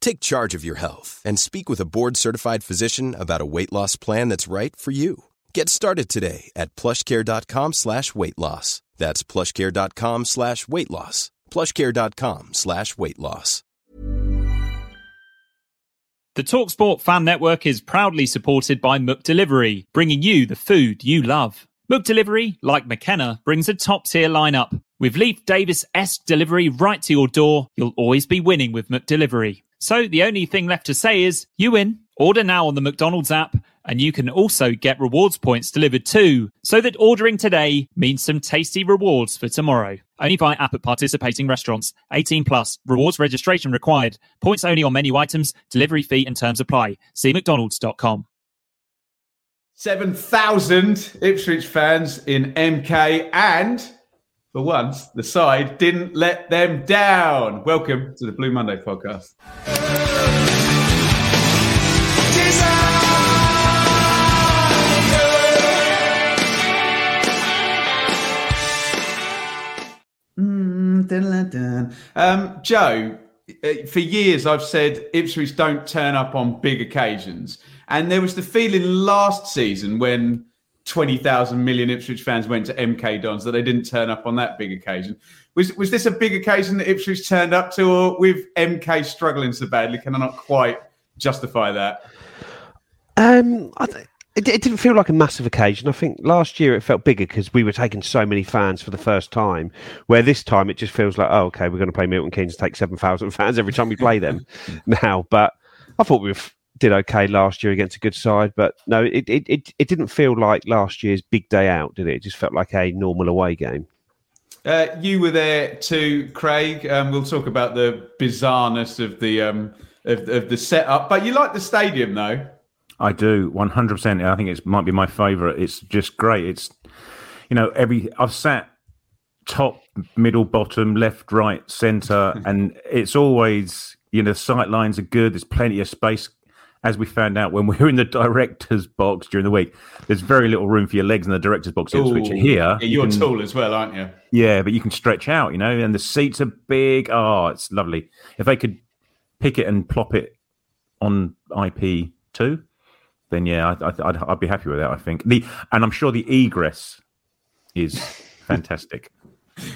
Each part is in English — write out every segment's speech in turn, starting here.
Take charge of your health and speak with a board-certified physician about a weight loss plan that's right for you. Get started today at plushcare.com slash weight loss. That's plushcare.com slash weight loss. plushcare.com slash weight loss. The TalkSport Fan Network is proudly supported by McDelivery, bringing you the food you love. McDelivery, like McKenna, brings a top-tier lineup. With Leif Davis-esque delivery right to your door, you'll always be winning with McDelivery. So the only thing left to say is, you win. Order now on the McDonald's app, and you can also get rewards points delivered too, so that ordering today means some tasty rewards for tomorrow. Only by app at participating restaurants. 18 plus. Rewards registration required. Points only on menu items. Delivery fee and terms apply. See mcdonalds.com. 7,000 Ipswich fans in MK, and for once, the side didn't let them down. Welcome to the Blue Monday podcast. Mm, Um, Joe, uh, for years I've said Ipswich don't turn up on big occasions. And there was the feeling last season when 20,000 million Ipswich fans went to MK Dons that they didn't turn up on that big occasion. Was, was this a big occasion that Ipswich turned up to, or with MK struggling so badly, can I not quite justify that? Um, I th- it, it didn't feel like a massive occasion. I think last year it felt bigger because we were taking so many fans for the first time. Where this time it just feels like, oh, okay, we're going to play Milton Keynes and take seven thousand fans every time we play them now. But I thought we did okay last year against a good side, but no, it, it, it, it didn't feel like last year's big day out, did it? It just felt like a normal away game. Uh, you were there too, Craig. Um, we'll talk about the bizarreness of the um, of, of the setup, but you like the stadium though. I do, one hundred percent. I think it might be my favourite. It's just great. It's you know every I've sat top, middle, bottom, left, right, centre, and it's always you know sight lines are good. There's plenty of space. As we found out when we were in the director's box during the week, there's very little room for your legs in the director's box. Ooh, Ipswich. Here, yeah, you're you can- tall as well, aren't you? yeah, but you can stretch out, you know, and the seats are big. Oh, it's lovely. If they could pick it and plop it on IP two, then yeah, I, I, I'd, I'd be happy with that. I think the and I'm sure the egress is fantastic.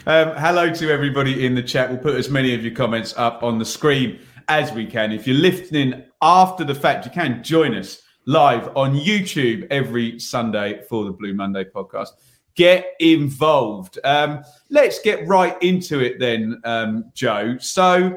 Um, hello to everybody in the chat. We'll put as many of your comments up on the screen as we can. If you're listening after the fact, you can join us live on YouTube every Sunday for the Blue Monday podcast. Get involved. Um, let's get right into it then, um, Joe. So,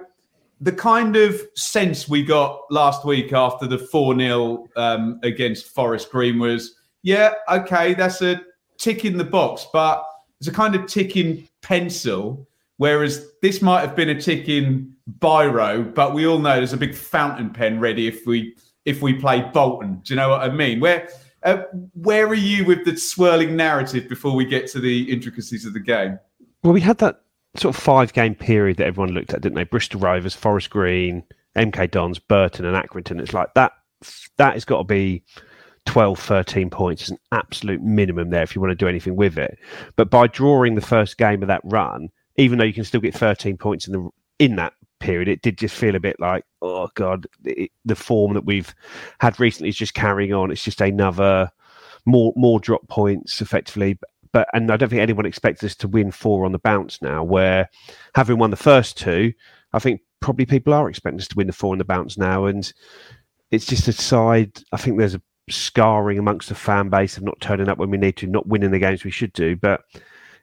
the kind of sense we got last week after the 4 0 um, against Forest Green was yeah, okay, that's a tick in the box, but it's a kind of ticking pencil. Whereas this might have been a ticking biro, but we all know there's a big fountain pen ready if we if we play Bolton. Do you know what I mean? Where uh, where are you with the swirling narrative before we get to the intricacies of the game? Well, we had that sort of five game period that everyone looked at, didn't they? Bristol Rovers, Forest Green, MK Dons, Burton, and Accrington. It's like that. That has got to be 12, 13 points is an absolute minimum there if you want to do anything with it. But by drawing the first game of that run, even though you can still get 13 points in the in that period, it did just feel a bit like, oh god, it, the form that we've had recently is just carrying on. It's just another more more drop points effectively. But and I don't think anyone expects us to win four on the bounce now. Where having won the first two, I think probably people are expecting us to win the four on the bounce now, and it's just a side. I think there's a scarring amongst the fan base of not turning up when we need to, not winning the games we should do. But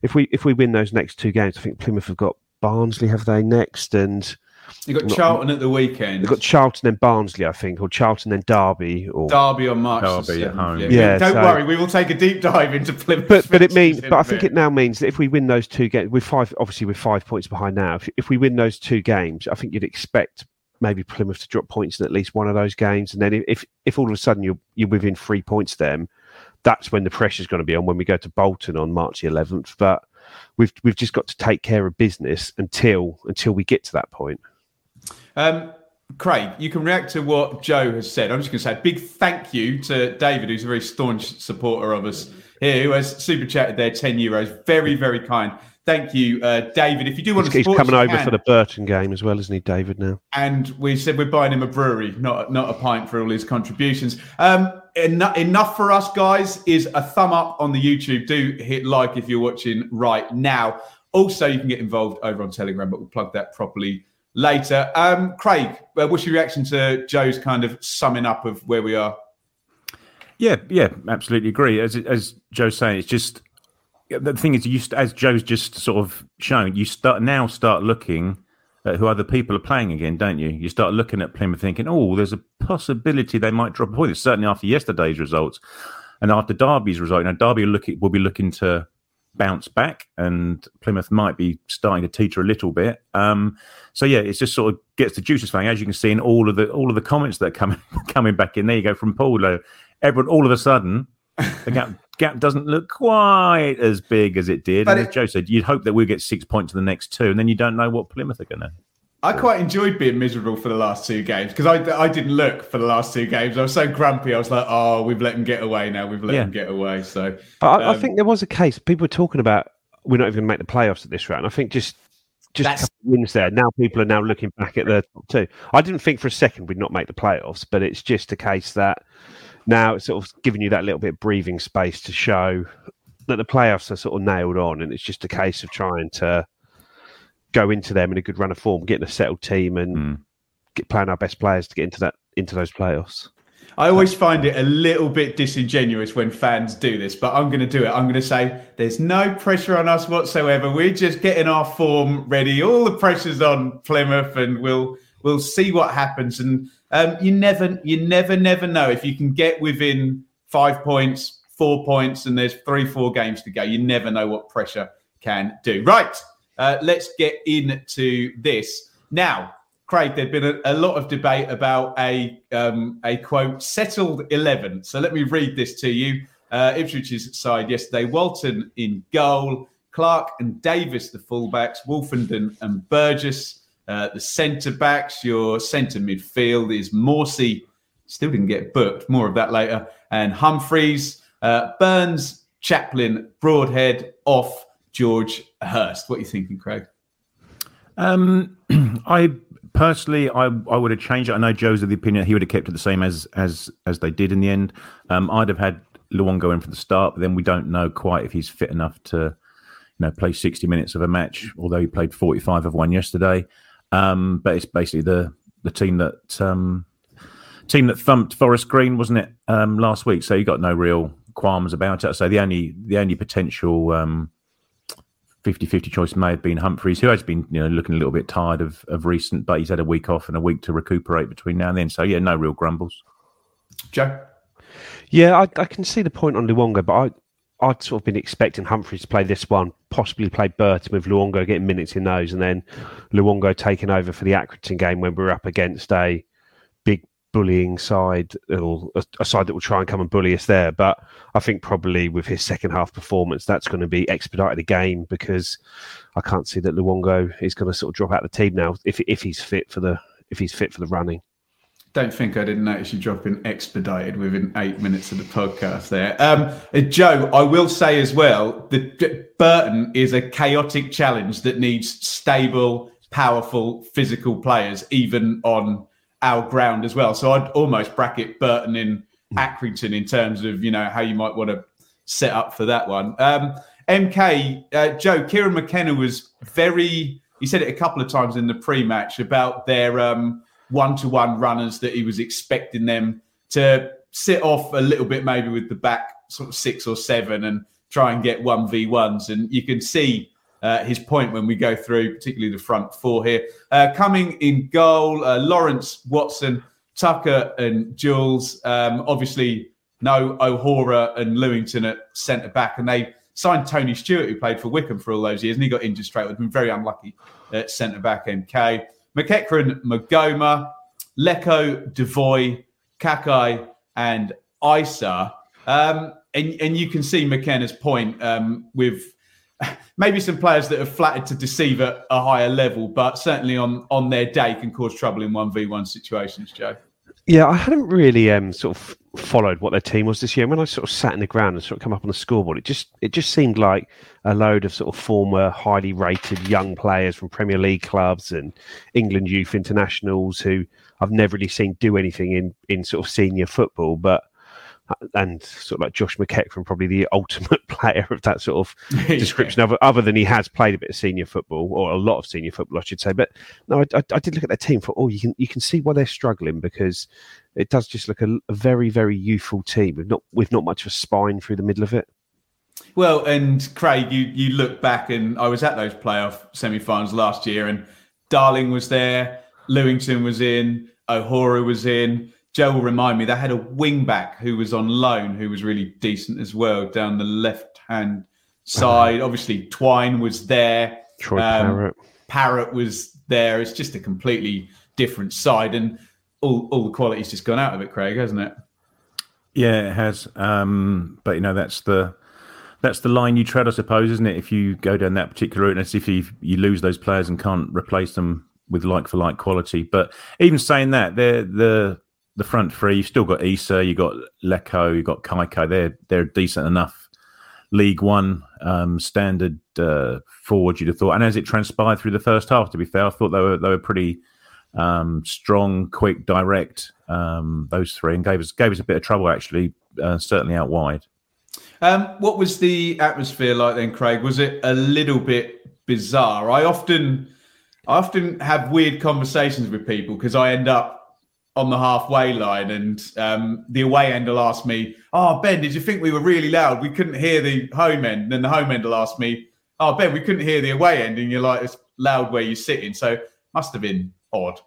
if we if we win those next two games, I think Plymouth have got Barnsley have they next, and You got Charlton at the weekend. they've got Charlton and Barnsley, I think, or Charlton and Derby, or Derby on March the Derby at home. Yeah, don't so- worry, we will take a deep dive into Plymouth. but but it means but I think it now means that if we win those two games, with five obviously with five points behind now, if, if we win those two games, I think you'd expect maybe Plymouth to drop points in at least one of those games, and then if if all of a sudden you're you're within three points of them, that's when the pressure's going to be on when we go to Bolton on March the 11th. But we've we've just got to take care of business until until we get to that point. Um, Craig, you can react to what Joe has said. I'm just going to say a big thank you to David, who's a very staunch supporter of us here, who has super chatted there 10 euros. Very, very kind. Thank you, uh, David. If you do want he's, to he's coming over can. for the Burton game as well, isn't he, David? Now, and we said we're buying him a brewery, not not a pint for all his contributions. Um, enough, enough for us, guys. Is a thumb up on the YouTube. Do hit like if you're watching right now. Also, you can get involved over on Telegram, but we'll plug that properly later. Um, Craig, uh, what's your reaction to Joe's kind of summing up of where we are? Yeah, yeah, absolutely agree. As as Joe's saying, it's just the thing is, you as Joe's just sort of shown, you start now start looking at who other people are playing again, don't you? You start looking at Plymouth, thinking, oh, there's a possibility they might drop a point. Certainly after yesterday's results and after Derby's result. Now Derby will, look, will be looking to bounce back, and Plymouth might be starting to teeter a little bit. Um, so yeah, it just sort of gets the juices flowing, as you can see in all of the all of the comments that are coming coming back in. There you go from Paul. Everyone, all of a sudden, the gap gap doesn't look quite as big as it did. But and it, as Joe said, you'd hope that we get six points in the next two, and then you don't know what Plymouth are going to. I quite enjoyed being miserable for the last two games because I, I didn't look for the last two games. I was so grumpy. I was like, oh, we've let them get away now. We've let yeah. them get away. So I, um, I, think there was a case. People were talking about we're not even going to make the playoffs at this round. I think just just a couple of wins there. Now people are now looking back at the top two. I didn't think for a second we'd not make the playoffs, but it's just a case that now it's sort of giving you that little bit of breathing space to show that the playoffs are sort of nailed on, and it's just a case of trying to go into them in a good run of form, getting a settled team, and mm. get, playing our best players to get into that into those playoffs. I always find it a little bit disingenuous when fans do this, but I'm going to do it. I'm going to say there's no pressure on us whatsoever. We're just getting our form ready. All the pressure's on Plymouth, and we'll we'll see what happens. And um, you never, you never, never know if you can get within five points, four points, and there's three, four games to go. You never know what pressure can do. Right, uh, let's get into this now. Craig, there'd been a, a lot of debate about a um, a quote settled eleven. So let me read this to you. Uh, Ipswich's side yesterday: Walton in goal, Clarke and Davis the fullbacks, Woolfenden and Burgess uh, the centre backs, your centre midfield is Morsy, still didn't get booked. More of that later. And Humphreys, uh, Burns, Chaplin, Broadhead, off George Hirst. What are you thinking, Craig? Um, I personally, I, I would have changed it. I know Joe's of the opinion he would have kept it the same as as as they did in the end. Um, I'd have had Luongo in from the start, but then we don't know quite if he's fit enough to, you know, play sixty minutes of a match. Although he played forty five of one yesterday. Um, but it's basically the the team that um, team that thumped Forest Green, wasn't it, um, last week? So you got no real qualms about it. So the only the only potential um, 50-50 choice may have been Humphreys, who has been you know looking a little bit tired of of recent, but he's had a week off and a week to recuperate between now and then. So yeah, no real grumbles. Joe. Yeah, I, I can see the point on Luongo, but I I'd sort of been expecting Humphreys to play this one, possibly play Burton with Luongo getting minutes in those, and then Luongo taking over for the Accrington game when we are up against a big bullying side, or a, side that will try and come and bully us there. But I think probably with his second half performance, that's going to be expedited a game because I can't see that Luongo is going to sort of drop out of the team now if if he's fit for the if he's fit for the running don't think I didn't notice you dropping expedited within eight minutes of the podcast there. Um, uh, Joe, I will say as well that Burton is a chaotic challenge that needs stable, powerful, physical players, even on our ground as well. So I'd almost bracket Burton in Accrington in terms of, you know, how you might want to set up for that one. Um, MK, uh, Joe, Kieran McKenna was very, he said it a couple of times in the pre match about their. Um, one to one runners that he was expecting them to sit off a little bit, maybe with the back sort of six or seven and try and get 1v1s. And you can see uh, his point when we go through, particularly the front four here. Uh, coming in goal, uh, Lawrence, Watson, Tucker, and Jules. Um, obviously, no O'Hora and Lewington at centre back. And they signed Tony Stewart, who played for Wycombe for all those years, and he got injured straight away. Been very unlucky at centre back, MK. McEachran, Magoma, Leko, Devoy, Kaikai, and Eisa. Um, and, and you can see McKenna's point um, with maybe some players that have flattered to deceive at a higher level, but certainly on, on their day can cause trouble in 1v1 situations, Joe. Yeah, I hadn't really um, sort of followed what their team was this year. When I sort of sat in the ground and sort of come up on the scoreboard, it just it just seemed like a load of sort of former highly rated young players from Premier League clubs and England youth internationals who I've never really seen do anything in in sort of senior football, but and sort of like Josh McEachran, probably the ultimate player of that sort of description, yeah. other, other than he has played a bit of senior football or a lot of senior football, I should say. But no, I, I, I did look at their team for oh, you can you can see why they're struggling because it does just look a, a very very youthful team with not with not much of a spine through the middle of it. Well, and Craig, you you look back, and I was at those playoff semi-finals last year, and Darling was there, Lewington was in, O'Hora was in. Joe will remind me they had a wing back who was on loan who was really decent as well down the left hand side. Uh-huh. Obviously, Twine was there. Troy um, Parrott. Parrott was there. It's just a completely different side, and all all the quality's just gone out of it, Craig, hasn't it? Yeah, it has. Um, but you know, that's the that's the line you tread, I suppose, isn't it? If you go down that particular route, and it's if you you lose those players and can't replace them with like for like quality. But even saying that, they're the the front three. You've still got Eisa, you've got Leko, you've got Kaikai. They're they're decent enough League One um, standard uh, forward. You'd have thought, and as it transpired through the first half, to be fair, I thought they were they were pretty um, strong, quick, direct. Um, those three, and gave us gave us a bit of trouble actually, uh, certainly out wide. Um, what was the atmosphere like then, Craig? Was it a little bit bizarre? I often I often have weird conversations with people because I end up on the halfway line, and um, the away end will ask me, "Oh, Ben, did you think we were really loud? We couldn't hear the home end." And then the home end will ask me, "Oh, Ben, we couldn't hear the away end," and you're like, "It's loud where you're sitting." So must have been odd.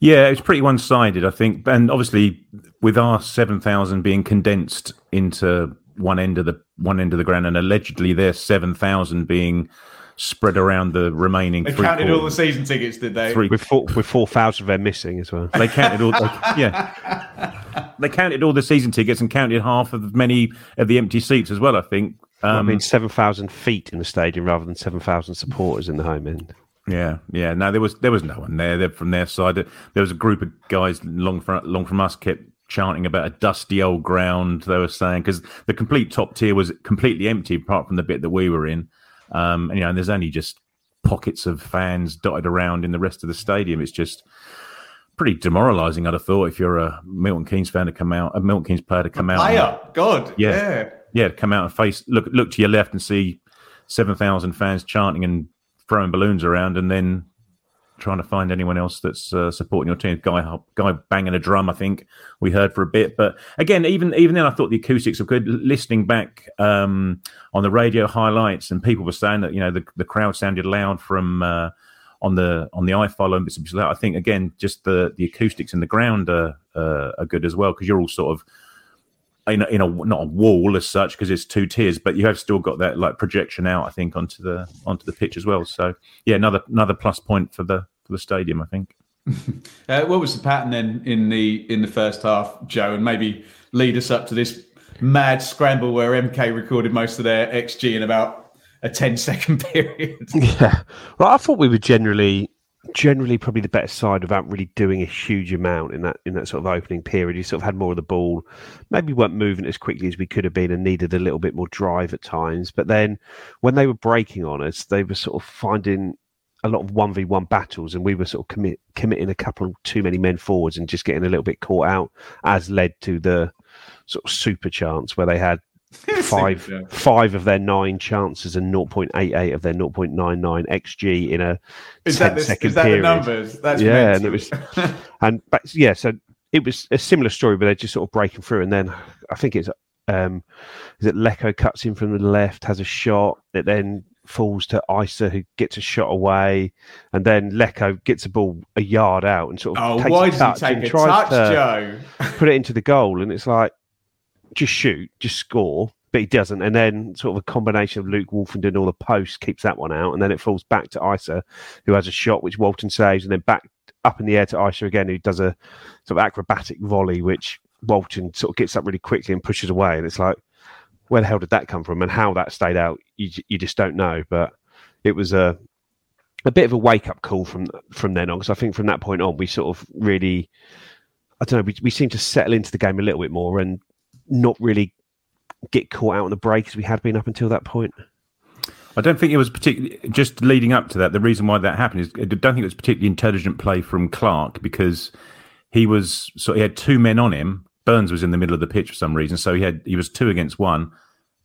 Yeah, it's pretty one-sided, I think, and obviously with our seven thousand being condensed into one end of the one end of the ground, and allegedly their seven thousand being spread around the remaining. They counted all the season tickets, did they? Three. With four, with four thousand of them missing as well. They counted all. They, yeah, they counted all the season tickets and counted half of many of the empty seats as well. I think. Um, well, I mean, seven thousand feet in the stadium rather than seven thousand supporters in the home end. Yeah, yeah. No, there was there was no one there. They're from their side. There was a group of guys long from long from us kept chanting about a dusty old ground. They were saying because the complete top tier was completely empty apart from the bit that we were in. Um, and you know, and there's only just pockets of fans dotted around in the rest of the stadium. It's just pretty demoralising. I'd have thought if you're a Milton Keynes fan to come out, a Milton Keynes player to come out, player, God, yeah, yeah, yeah, to come out and face look look to your left and see seven thousand fans chanting and throwing balloons around, and then trying to find anyone else that's uh, supporting your team. Guy, guy banging a drum, I think we heard for a bit. But again, even even then, I thought the acoustics were good. Listening back um, on the radio highlights, and people were saying that you know the, the crowd sounded loud from uh, on the on the iFollow and bits that. I think again, just the the acoustics in the ground are uh, are good as well because you're all sort of in a, in a not a wall as such because it's two tiers, but you have still got that like projection out. I think onto the onto the pitch as well. So yeah, another another plus point for the for the stadium. I think. uh, what was the pattern then in the in the first half, Joe, and maybe lead us up to this mad scramble where MK recorded most of their XG in about a 10 second period. Yeah. Well, I thought we were generally generally probably the better side without really doing a huge amount in that in that sort of opening period. You sort of had more of the ball, maybe weren't moving as quickly as we could have been, and needed a little bit more drive at times. But then when they were breaking on us, they were sort of finding a lot of one v one battles, and we were sort of commit, committing a couple too many men forwards and just getting a little bit caught out, as led to the sort of super chance where they had five five of their nine chances and 0.88 of their 0.99 xg in a is 10 that this, second is that period. the numbers? That's yeah and it was and but yeah so it was a similar story but they're just sort of breaking through and then i think it's um is it Leko cuts in from the left has a shot that then falls to Eisa who gets a shot away and then Leko gets the ball a yard out and sort of oh, takes why a touch he take and a tries touch, to Joe? put it into the goal and it's like just shoot, just score. but he doesn't. And then sort of a combination of Luke Wolfen doing all the posts keeps that one out, and then it falls back to Eisa, who has a shot which Walton saves, and then back up in the air to Eisa again, who does a sort of acrobatic volley, which Walton sort of gets up really quickly and pushes away, and it's like, where the hell did that come from? And how that stayed out, you you just don't know. But it was a a bit of a wake up call from from then on because I think from that point on we sort of really I don't know we we seem to settle into the game a little bit more and not really get caught out on the break as we had been up until that point. I don't think it was particularly just leading up to that. The reason why that happened is I don't think it was particularly intelligent play from Clarke because he was so he had two men on him. Burns was in the middle of the pitch for some reason, so he had he was two against one,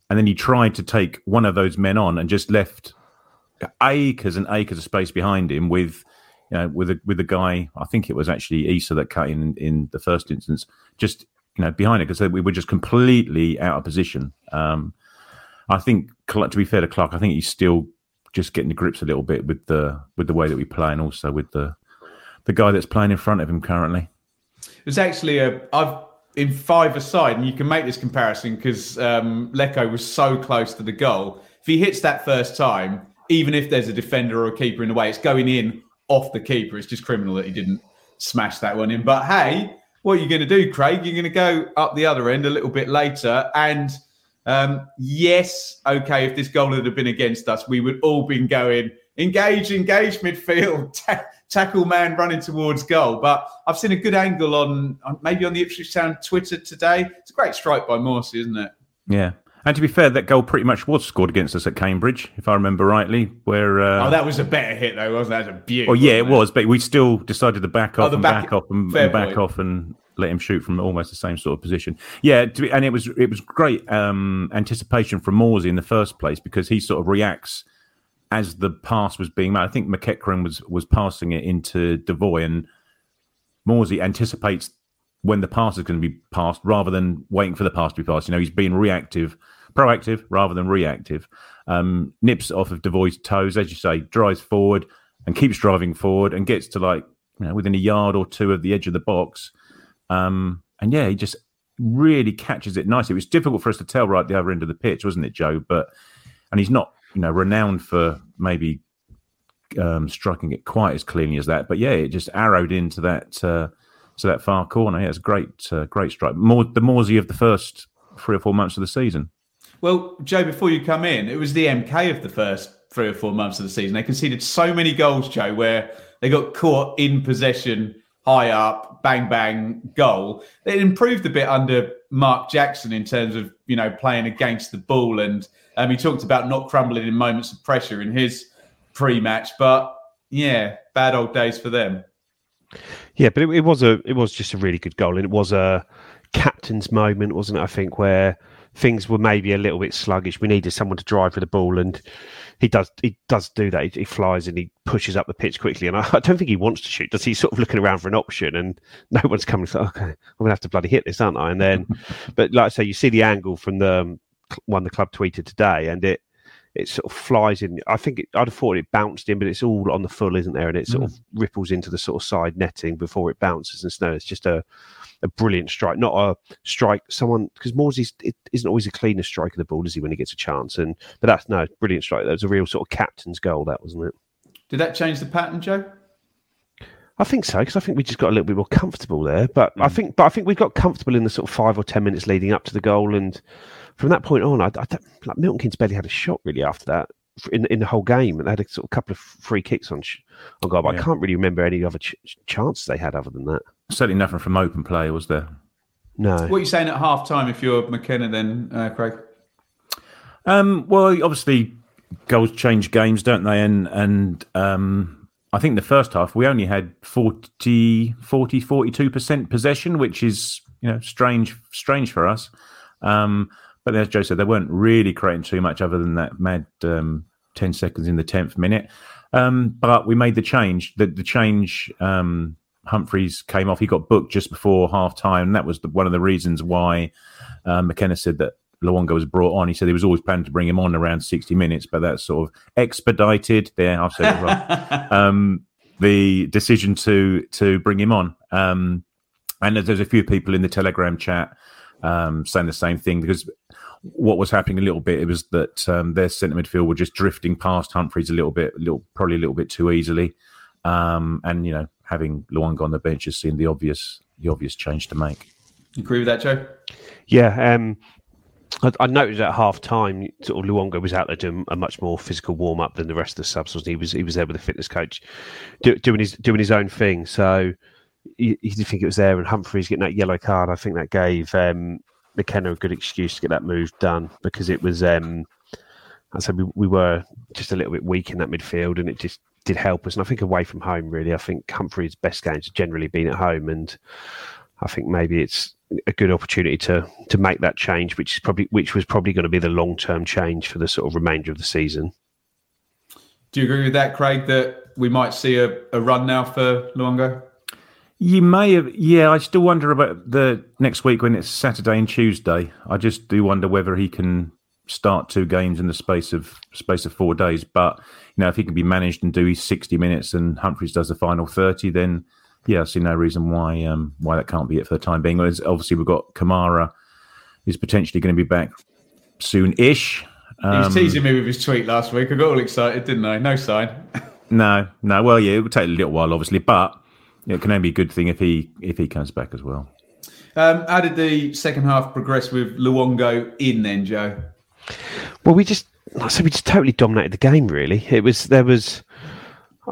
and then he tried to take one of those men on and just left acres and acres of space behind him with you know with a with a guy I think it was actually Eisa that cut in in the first instance just you know behind it because we were just completely out of position. Um, I think to be fair to Clarke, I think he's still just getting the grips a little bit with the with the way that we play and also with the the guy that's playing in front of him currently. It was actually a I've in five aside and you can make this comparison because um, Leko was so close to the goal if he hits that first time even if there's a defender or a keeper in the way, it's going in off the keeper. It's just criminal that he didn't smash that one in. But hey, what are you going to do, Craig? You're going to go up the other end a little bit later. And um, yes, okay, if this goal had been against us, we would all been going engage, engage midfield, tackle man running towards goal. But I've seen a good angle on, on maybe on the Ipswich Town Twitter today. It's a great strike by Morsy, isn't it? Yeah, and to be fair, that goal pretty much was scored against us at Cambridge, if I remember rightly. Where uh, oh, that was a better hit though, wasn't that? That was a beautiful. Well, yeah, it, it, was, but we still decided to back oh, off oh, and back, back, off and, and back off and let him shoot from almost the same sort of position. Yeah, be, and it was it was great um, anticipation from Morsy in the first place because he sort of reacts as the pass was being made. I think McEachran was was passing it into Devoy and Morsy anticipates when the pass is going to be passed rather than waiting for the pass to be passed. You know, he's being reactive, proactive rather than reactive. Um, nips off of Devoy's toes, as you say, drives forward and keeps driving forward and gets to like you know, within a yard or two of the edge of the box. Um, and yeah, he just really catches it nicely. It was difficult for us to tell right at the other end of the pitch, wasn't it, Joe? But and he's not, you know, renowned for maybe um, striking it quite as cleanly as that. But yeah, it just arrowed into that uh, to that far corner. Yeah, it's great, uh, great strike. More the Morsy of the first three or four months of the season. Well, Joe, before you come in, it was the MK of the first three or four months of the season. They conceded so many goals, Joe, where they got caught in possession, high up, bang bang, goal. It improved a bit under Mark Jackson in terms of you know playing against the ball, and um, he talked about not crumbling in moments of pressure in his pre-match. But yeah, bad old days for them. Yeah, but it, it, was a it was just a really good goal, and it was a captain's moment, wasn't it? I think where things were maybe a little bit sluggish. We needed someone to drive for the ball, and he does he does do that. He, he flies and he pushes up the pitch quickly, and I, I, don't think he wants to shoot. Does he? Sort of looking around for an option, and no one's coming. So okay, I'm gonna have to bloody hit this, aren't I? And then, but like I say, you see the angle from the um, one the club tweeted today, and it it sort of flies in. I think it, I'd have thought it bounced in, but it's all on the full, isn't there? And it sort mm. of ripples into the sort of side netting before it bounces and snow. It's just a, a brilliant strike, not a strike. Someone because Morsy it isn't always a cleaner strike of the ball, is he? When he gets a chance, and but that's no brilliant strike. That was a real sort of captain's goal, that wasn't it? Did that change the pattern, Joe? I think so because I think we just got a little bit more comfortable there. But mm. I think, but I think we got comfortable in the sort of five or ten minutes leading up to the goal, and from that point on, I, I don't, like Milton Keynes barely had a shot really after that in in the whole game, and they had a sort of couple of free kicks on on goal. But yeah. I can't really remember any other ch- chances they had other than that. Certainly nothing from open play, was there? No. What are you saying at half time if you're McKenna then, uh, Craig? Um, well, obviously, goals change games, don't they? And and um, I think the first half we only had 40, 40 42% possession, which is you know strange strange for us. Um, but as Joe said, they weren't really creating too much other than that mad um, 10 seconds in the 10th minute. Um, but we made the change. The, the change, um, Humphreys came off. He got booked just before half time. That was the, one of the reasons why uh, McKenna said that Luongo was brought on. He said he was always planning to bring him on around 60 minutes, but that's sort of expedited. There, I've said it wrong. um, the decision to to bring him on. Um, and there's a few people in the Telegram chat um, saying the same thing because what was happening a little bit it was that um, their centre midfield were just drifting past Humphreys a little bit, a little probably a little bit too easily, um, and you know having Luongo on the bench has seemed the obvious the obvious change to make. You agree with that, Joe? Yeah, um, I, I, noticed at half time, sort of Luongo was out there doing a much more physical warm up than the rest of the subs. He was he was there with the fitness coach, do, doing his doing his own thing. So you, you did think it was there, and Humphreys getting that yellow card. I think that gave um, McKenna a good excuse to get that move done because it was. Um, I said we, we were just a little bit weak in that midfield, and it just did help us. And I think away from home, really, I think Humphrey's best games have generally been at home, and I think maybe it's a good opportunity to to make that change, which is probably which was probably going to be the long term change for the sort of remainder of the season. Do you agree with that, Craig? That we might see a, a run now for Luongo? You may have, yeah. I still wonder about the next week when it's Saturday and Tuesday. I just do wonder whether he can start two games in the space of space of four days. But you know, if he can be managed and do his sixty minutes and Humphreys does the final thirty, then yeah, I see no reason why um, why that can't be it for the time being. Whereas obviously we've got Kamara is potentially going to be back soon-ish. Um, he was um, teasing me with his tweet last week. I got all excited, didn't I? No sign. no, no. Well, yeah, it will take a little while, obviously, but it can only be a good thing if he if he comes back as well. Um, how did the second half progress with Luongo in then, Joe? Well, we just I said we just totally dominated the game. Really, it was there was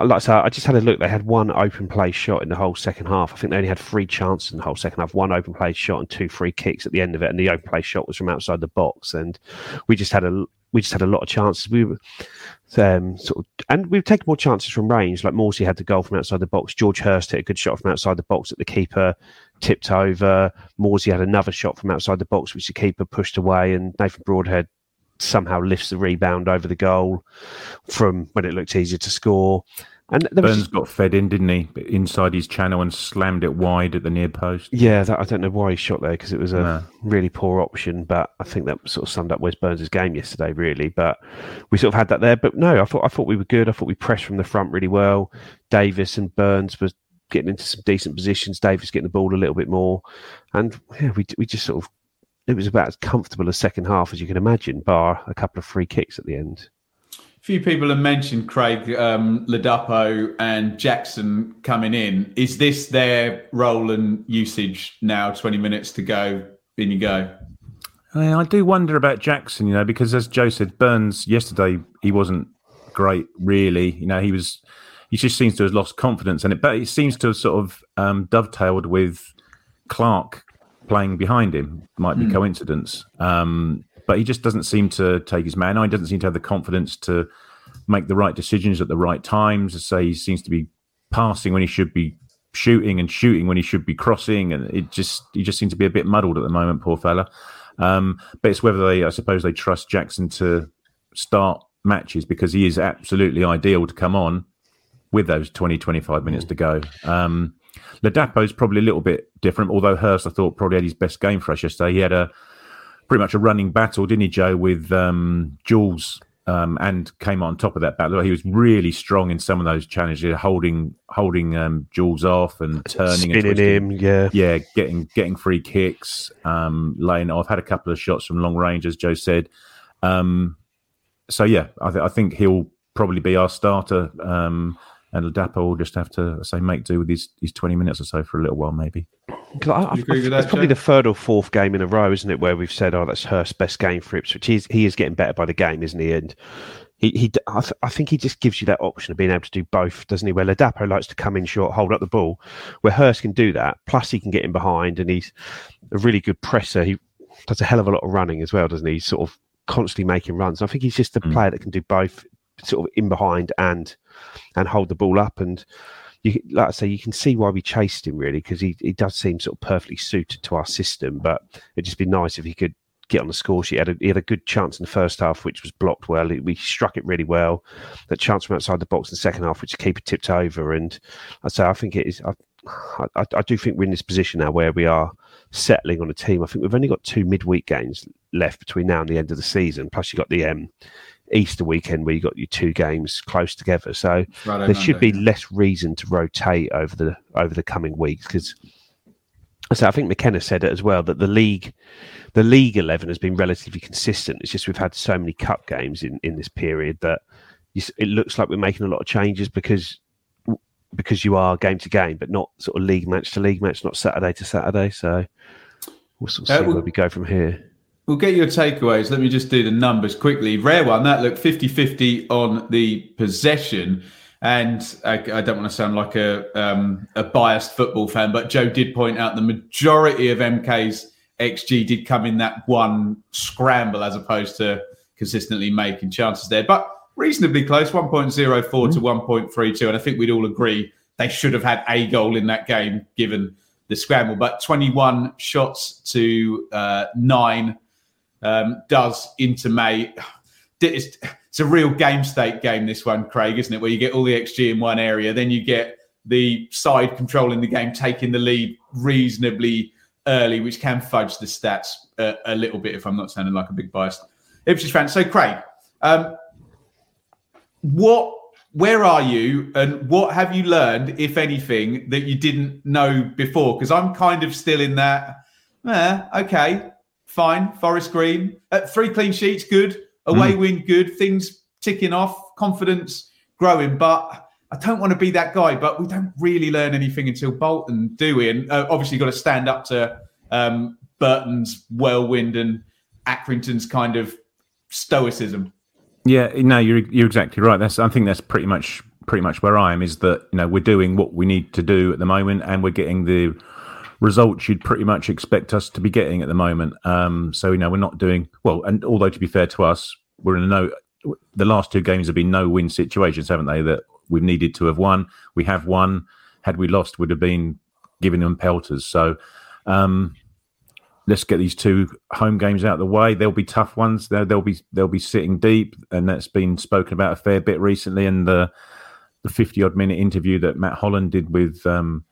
like I said, I just had a look. They had one open play shot in the whole second half. I think they only had three chances in the whole second half. One open play shot and two free kicks at the end of it. And the open play shot was from outside the box. And we just had a we just had a lot of chances. We were um, sort of, and we've taken more chances from range. Like Morsy had the goal from outside the box. George Hirst hit a good shot from outside the box at the keeper, tipped over. Morsy had another shot from outside the box, which the keeper pushed away. And Nathan Broadhead somehow lifts the rebound over the goal from when it looked easier to score. And Burns was, got fed in, didn't he? Inside his channel and slammed it wide at the near post. Yeah, that, I don't know why he shot there because it was a no. really poor option. But I think that sort of summed up Wes Burns' game yesterday, really. But we sort of had that there. But no, I thought I thought we were good. I thought we pressed from the front really well. Davis and Burns was getting into some decent positions. Davis getting the ball a little bit more, and yeah, we we just sort of it was about as comfortable a second half as you can imagine, bar a couple of free kicks at the end. Few people have mentioned Craig um, Ladapo and Jackson coming in. Is this their role and usage now? Twenty minutes to go, in you go. I do wonder about Jackson, you know, because as Joe said, Burns yesterday he wasn't great, really. You know, he was he just seems to have lost confidence, and it but it seems to have sort of um, dovetailed with Clarke playing behind him. Might be mm. coincidence, um, but he just doesn't seem to take his man. He doesn't seem to have the confidence to make the right decisions at the right times. I say he seems to be passing when he should be shooting and shooting when he should be crossing, and it just he just seems to be a bit muddled at the moment, poor fella. Um, but it's whether they, I suppose, they trust Jackson to start matches because he is absolutely ideal to come on with those 20, 25 minutes to go. Um, Ladapo is probably a little bit different, although Hirst, I thought, probably had his best game for us yesterday. He had a pretty much a running battle, didn't he, Joe, with um, Jules um, and came on top of that battle. He was really strong in some of those challenges, holding holding um, Jules off and turning, spinning him, yeah, yeah, getting getting free kicks, um, laying off. Had a couple of shots from long range, as Joe said. Um, so yeah, I, th- I, think he'll probably be our starter. And Ladapo will just have to say make do with his, his twenty minutes or so for a little while, maybe. I, I, it's probably the third or fourth game in a row, isn't it, where we've said, "Oh, that's Hirst's best game for Ipswich." He's, he is getting better by the game, isn't he? And he, he I, th- I, think he just gives you that option of being able to do both, doesn't he? Where Ladapo likes to come in short, hold up the ball, where Hirst can do that. Plus, he can get in behind, and he's a really good presser. He does a hell of a lot of running as well, doesn't he? He's sort of constantly making runs. I think he's just a mm. player that can do both, sort of in behind and and hold the ball up. And you, like I say, you can see why we chased him really because he, he does seem sort of perfectly suited to our system. But it'd just be nice if he could get on the score sheet. He had a, he had a good chance in the first half, which was blocked well. We struck it really well. That chance from outside the box in the second half, which the keeper tipped over. And I say, I think it is. I, I, I, do think we're in this position now where we are settling on a team. I think we've only got two midweek games left between now and the end of the season. Plus, you got the um, Easter weekend where you got your two games close together. So there should be less reason to rotate over the over the coming weeks because So I think McKenna said it as well that the league, the league eleven has been relatively consistent. It's just we've had so many cup games in, in this period that you, it looks like we're making a lot of changes because because you are game to game, but not sort of league match to league match, not Saturday to Saturday. So we'll sort of Uh, see well- where we go from here. We'll get your takeaways. Let me just do the numbers quickly. Rare one, that looked 50 50 on the possession. And I, I don't want to sound like a, um, a biased football fan, but Joe did point out the majority of MK's XG did come in that one scramble as opposed to consistently making chances there. But reasonably close 1.04 to 1.32. And I think we'd all agree they should have had a goal in that game given the scramble. But 21 shots to uh, nine um, does into May. It's, it's a real game state game, this one, Craig, isn't it? Where you get all the XG in one area, then you get the side controlling the game, taking the lead reasonably early, which can fudge the stats a, a little bit if I'm not sounding like a big biased Ipswich fan. So, Craig, um, what where are you and what have you learned if anything that you didn't know before? Because i'm kind of still in that eh, okay fine forest green. Uh, three clean sheets good. Away win good. Things ticking off confidence growing. But i don't want to be that guy but we don't really learn anything until bolton do we? And uh, obviously got to stand up to um, burton's whirlwind and accrington's kind of stoicism Yeah, no, you're you're exactly right. That's I think that's pretty much pretty much where I am. Is that you know we're doing what we need to do at the moment, and we're getting the results you'd pretty much expect us to be getting at the moment. Um, so you know we're not doing well. And although to be fair to us, we're in a no. The last two games have been no win situations, haven't they? That we've needed to have won. We have won. Had we lost, would have been giving them pelters. So. Um, let's get these two home games out of the way. They'll be tough ones. They'll, they'll be they'll be sitting deep, and that's been spoken about a fair bit recently. And the the fifty odd minute interview that Matt Holland did with um,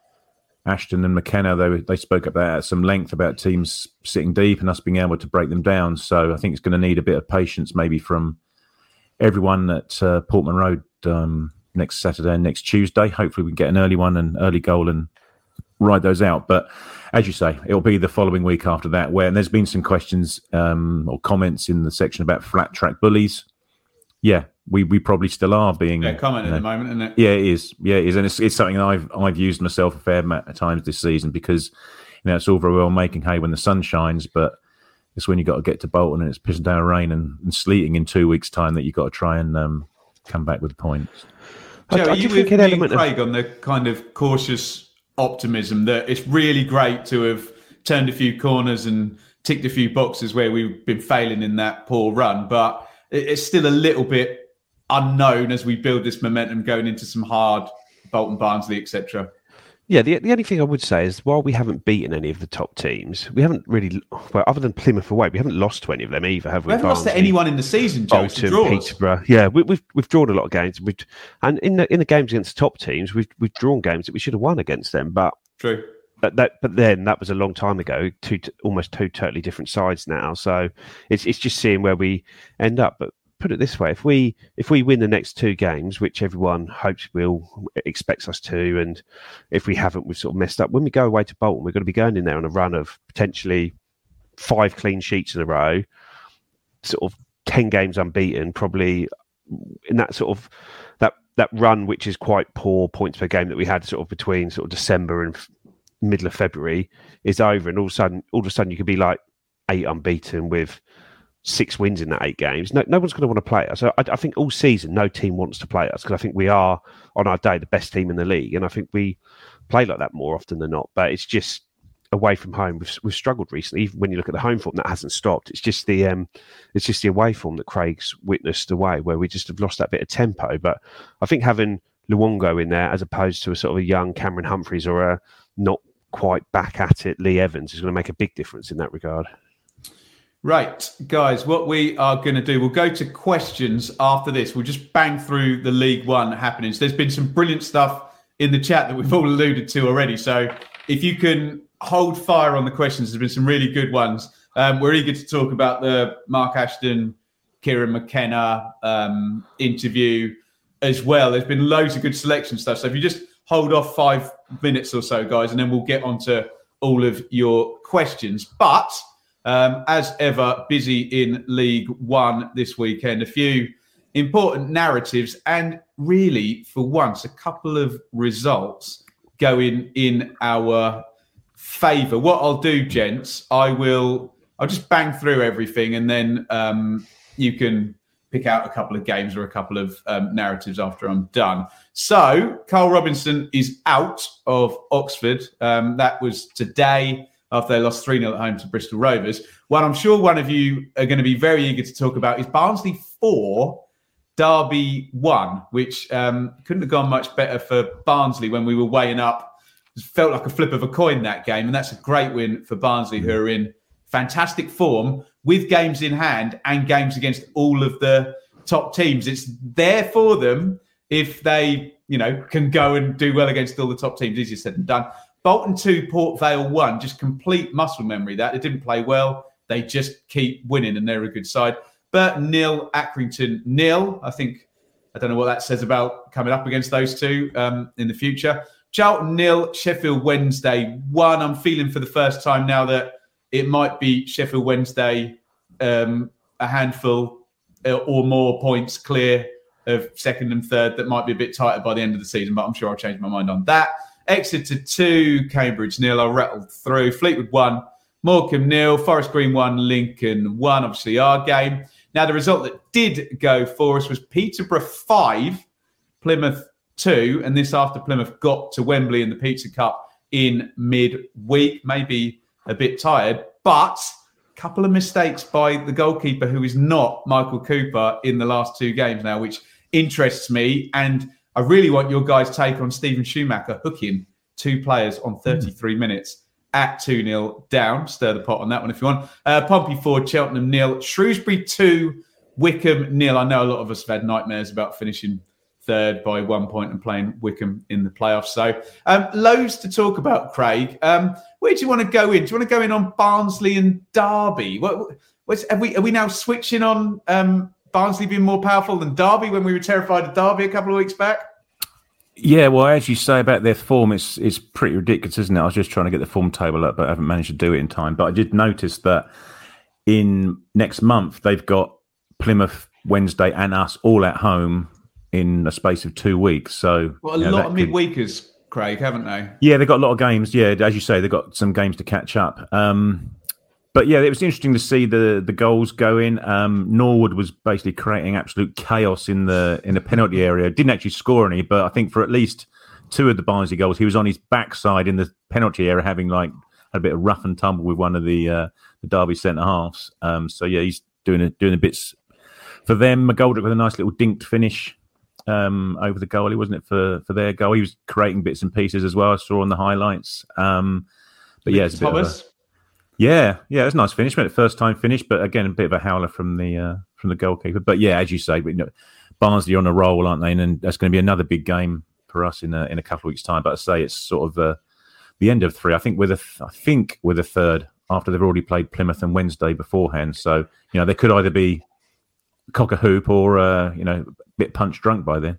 Ashton and McKenna, they they spoke about at some length about teams sitting deep and us being able to break them down. So I think it's going to need a bit of patience, maybe from everyone at uh, Portman Road um, next Saturday and next Tuesday. Hopefully, we can get an early one and early goal and ride those out. But as you say, it'll be the following week after that. Where and there's been some questions um, or comments in the section about flat track bullies. Yeah, we, we probably still are being yeah comment you at the moment isn't it yeah, it is. Yeah, it is, and it's, it's something I've I've used myself a fair amount of times this season because you know it's all very well making hay when the sun shines, but it's when you got to get to Bolton and it's pissing down rain and, and sleeting in two weeks' time that you've got to try and um, come back with points. I- Joe, I are do you think with me and element of- Craig on the kind of cautious optimism that it's really great to have turned a few corners and ticked a few boxes where we've been failing in that poor run, but it's still a little bit unknown as we build this momentum going into some hard Bolton Barnsley, etc. Yeah, the, the only thing I would say is while we haven't beaten any of the top teams, we haven't really, well, other than Plymouth away, we haven't lost to any of them either, have we? We haven't lost to anyone in the season, Joe. Bolton. Peterborough. Yeah, we, we've we've drawn a lot of games. We've, and in the in the games against top teams, we've we've drawn games that we should have won against them. But True. but that but then that was a long time ago. Two almost two totally different sides now. So it's it's just seeing where we end up. But put it this way: if we if we win the next two games, which everyone hopes we'll expects us to, and if we haven't, we've sort of messed up. When we go away to Bolton, we're going to be going in there on a run of potentially five clean sheets in a row, sort of ten games unbeaten, probably in that sort of that that run, which is quite poor points per game that we had sort of between sort of December and middle of February is over, and all of a sudden, all of a sudden, you could be like eight unbeaten with six wins in that eight games. No, no one's going to want to play us. So I, I think all season, no team wants to play us because I think we are on our day the best team in the league, and I think we play like that more often than not. But it's just away from home. We've, we've struggled recently. Even when you look at the home form, that hasn't stopped. It's just the um, it's just the away form that Craig's witnessed away, where we just have lost that bit of tempo. But I think having Luongo in there as opposed to a sort of a young Cameron Humphreys or a not quite back at it Lee Evans is going to make a big difference in that regard. Right, guys, what we are going to do, we'll go to questions after this. We'll just bang through the League One happenings. There's been some brilliant stuff in the chat that we've all alluded to already. So if you can hold fire on the questions, there's been some really good ones. Um, we're eager to talk about the Mark Ashton, Kieran McKenna um, interview as well. There's been loads of good selection stuff. So if you just hold off five minutes or so, guys, and then we'll get on to all of your questions. But um, as ever, busy in League One this weekend. A few important narratives, and really, for once, a couple of results going in our favour. What I'll do, gents, I will. I'll just bang through everything, and then um, you can pick out a couple of games or a couple of um, narratives after I'm done. So, Karl Robinson is out of Oxford. Um, that was today after they lost 3 0 at home to Bristol Rovers. What I'm sure one of you are going to be very eager to talk about is Barnsley 4, Derby 1, which um, couldn't have gone much better for Barnsley when we were weighing up. It felt like a flip of a coin that game, and that's a great win for Barnsley, who are in fantastic form with games in hand and games against all of the top teams. It's there for them if they, you know, can go and do well against all the top teams. Easier said than done. Bolton 2, Port Vale 1, just complete muscle memory that. They didn't play well. They just keep winning and they're a good side. Burton nil, Accrington nil. I think, I don't know what that says about coming up against those two um, in the future. Charlton nil, Sheffield Wednesday 1. I'm feeling for the first time now that it might be Sheffield Wednesday um, a handful uh, or more points clear of second and third that might be a bit tighter by the end of the season, but I'm sure I'll change my mind on that. Exeter 2, Cambridge nil. I rattled through. Fleetwood 1, Morecambe nil. Forest Green 1, Lincoln 1. Obviously, our game. Now, the result that did go for us was Peterborough 5, Plymouth 2. And this after Plymouth got to Wembley in the Pizza Cup in mid-week. Maybe a bit tired, but a couple of mistakes by the goalkeeper who is not Michael Cooper in the last two games now, which interests me. And I really want your guys' take on Steven Schumacher hooking two players on 33 mm. minutes at 2 0 down. Stir the pot on that one if you want. Uh, Pompey 4, Cheltenham nil, Shrewsbury 2, Wycombe nil. I know a lot of us have had nightmares about finishing third by one point and playing Wycombe in the playoffs. So, um, loads to talk about, Craig. Um, where do you want to go in? Do you want to go in on Barnsley and Derby? What, what's, are, we, are we now switching on um, Barnsley being more powerful than Derby when we were terrified of Derby a couple of weeks back? Yeah, well, as you say about their form, it's it's pretty ridiculous, isn't it? I was just trying to get the form table up, but I haven't managed to do it in time. But I did notice that in next month they've got Plymouth Wednesday and us all at home in a space of two weeks. So, well, a you know, lot of midweekers, Craig, haven't they? Yeah, they've got a lot of games. Yeah, as you say, they've got some games to catch up. Um, but yeah, it was interesting to see the the goals going. Um, Norwood was basically creating absolute chaos in the in the penalty area. Didn't actually score any, but I think for at least two of the Barnsley goals, he was on his backside in the penalty area, having like a bit of rough and tumble with one of the uh, the Derby centre halves. Um, so yeah, he's doing a, doing the bits for them. McGoldrick with a nice little dinked finish um, over the goalie, wasn't it, for for their goal? He was creating bits and pieces as well. I saw on the highlights. Um, but yeah, it's a Thomas. of a, yeah, yeah, it was a nice finish. It first time finish, but again, a bit of a howler from the uh, from the goalkeeper. But yeah, as you say, we, know, Barnsley on a roll, aren't they? And, that's going to be another big game for us in a, in a couple of weeks' time. But I say it's sort of uh, the end of three. I think with a th- I think with a third after they've already played Plymouth and Wednesday beforehand. So you know they could either be cock a hoop or uh, you know a bit punch drunk by then.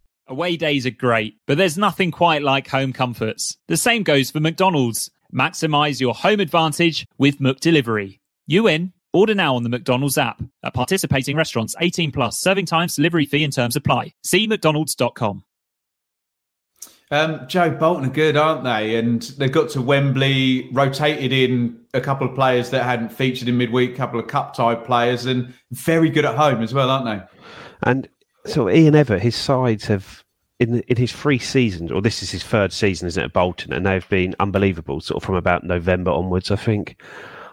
Away days are great, but there's nothing quite like home comforts. The same goes for McDonald's. Maximize your home advantage with McDelivery. You in? Order now on the McDonald's app. At participating restaurants, 18 plus, serving times, delivery fee and terms apply. See mcdonalds.com. Um, Joe Bolton are good, aren't they? And they've got to Wembley, rotated in a couple of players that hadn't featured in midweek, a couple of cup tie players, and very good at home as well, aren't they? And so Ian Evatt, his sides have in in his three seasons, or this is his third season, isn't it, at Bolton, and they've been unbelievable, sort of from about November onwards, I think.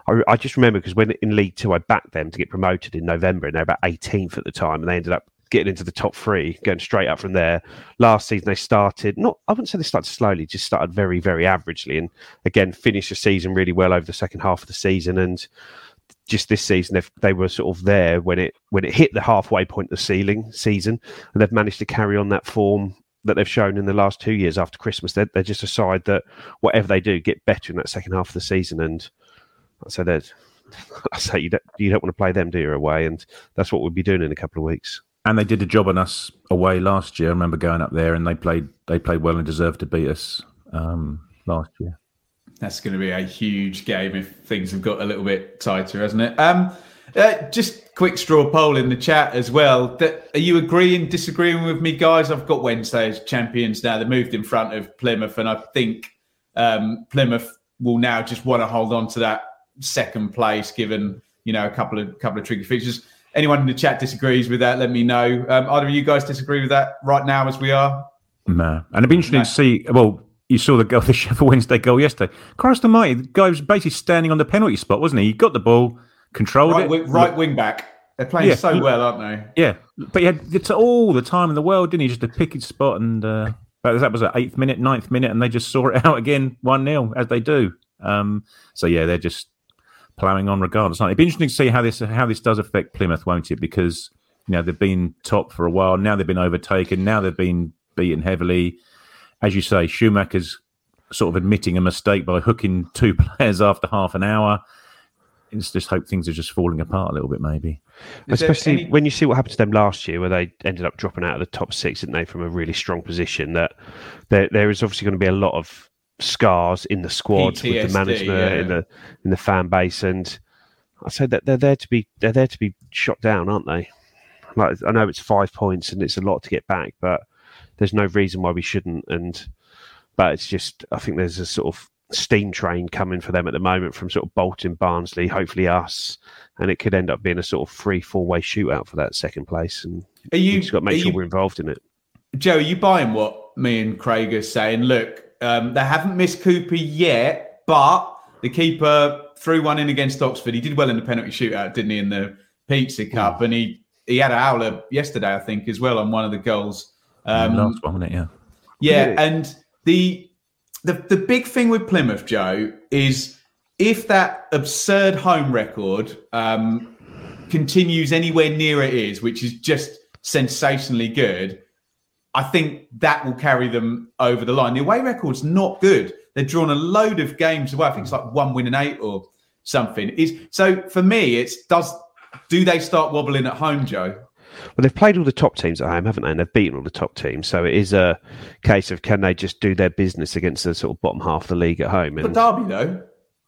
I, I just remember because when in League Two, I backed them to get promoted in November, and they're about 18th at the time, and they ended up getting into the top three, going straight up from there. Last season, they started not, I wouldn't say they started slowly, just started very, very averagely, and again finished the season really well over the second half of the season, and just this season they were sort of there when it when it hit the halfway point of the ceiling season, and they've managed to carry on that form that they've shown in the last two years after Christmas. They're, they're just a side that whatever they do, get better in that second half of the season, and so that I say you don't, you don't want to play them, do you, away, and that's what we'll be doing in a couple of weeks. And they did a job on us away last year. I remember going up there and they played they played well and deserved to beat us um, last year. That's going to be a huge game if things have got a little bit tighter, hasn't it? Um, uh, just quick straw poll in the chat as well. That, are you agreeing, disagreeing with me, guys? I've got Wednesday as champions now. They moved in front of Plymouth, and I think um, Plymouth will now just want to hold on to that second place, given you know a couple of couple of tricky features. Anyone in the chat disagrees with that? Let me know. Um, either of you guys disagree with that right now as we are? No, and it'd be interesting no. to see. Well, you saw the goal, the Sheffield Wednesday goal yesterday. Christ Almighty, the guy was basically standing on the penalty spot, wasn't he? He got the ball, controlled right, it. Wing, right wing back. They're playing yeah. so well, aren't they? Yeah, but he had it's all the time in the world, didn't he? Just a picket spot, and uh, that was at eighth minute, ninth minute, and they just saw it out again, one 0 as they do. Um, so yeah, they're just ploughing on regardless. It'd be interesting to see how this how this does affect Plymouth, won't it? Because you know they've been top for a while. Now they've been overtaken. Now they've been beaten heavily. As you say, Schumacher's sort of admitting a mistake by hooking two players after half an hour. It's just hope things are just falling apart a little bit, maybe. Is Especially any... when you see what happened to them last year, where they ended up dropping out of the top six, didn't they, from a really strong position? That there, there is obviously going to be a lot of scars in the squad PTSD, with the management yeah. in the in the fan base and I say that they're there to be they're there to be shot down aren't they like I know it's five points and it's a lot to get back but there's no reason why we shouldn't and but it's just I think there's a sort of steam train coming for them at the moment from sort of Bolton Barnsley hopefully us and it could end up being a sort of three four way shootout for that second place and are you just got to make sure you, we're involved in it Joe are you buying what me and Craig are saying look um, they haven't missed Cooper yet, but the keeper threw one in against Oxford. He did well in the penalty shootout, didn't he, in the Pizza Cup? And he he had a howler yesterday, I think, as well on one of the goals. Um, last one, wasn't it? Yeah. Yeah, and the the the big thing with Plymouth, Joe, is if that absurd home record um, continues anywhere near it is, which is just sensationally good, I think that will carry them over the line. The away record's not good. They've drawn a load of games away. I think it's like one win and eight or something. Is so for me, it's does do they start wobbling at home, Joe? Well, they've played all the top teams at home, haven't they? And they've beaten all the top teams. So it is a case of can they just do their business against the sort of bottom half of the league at home? And, but Derby, though.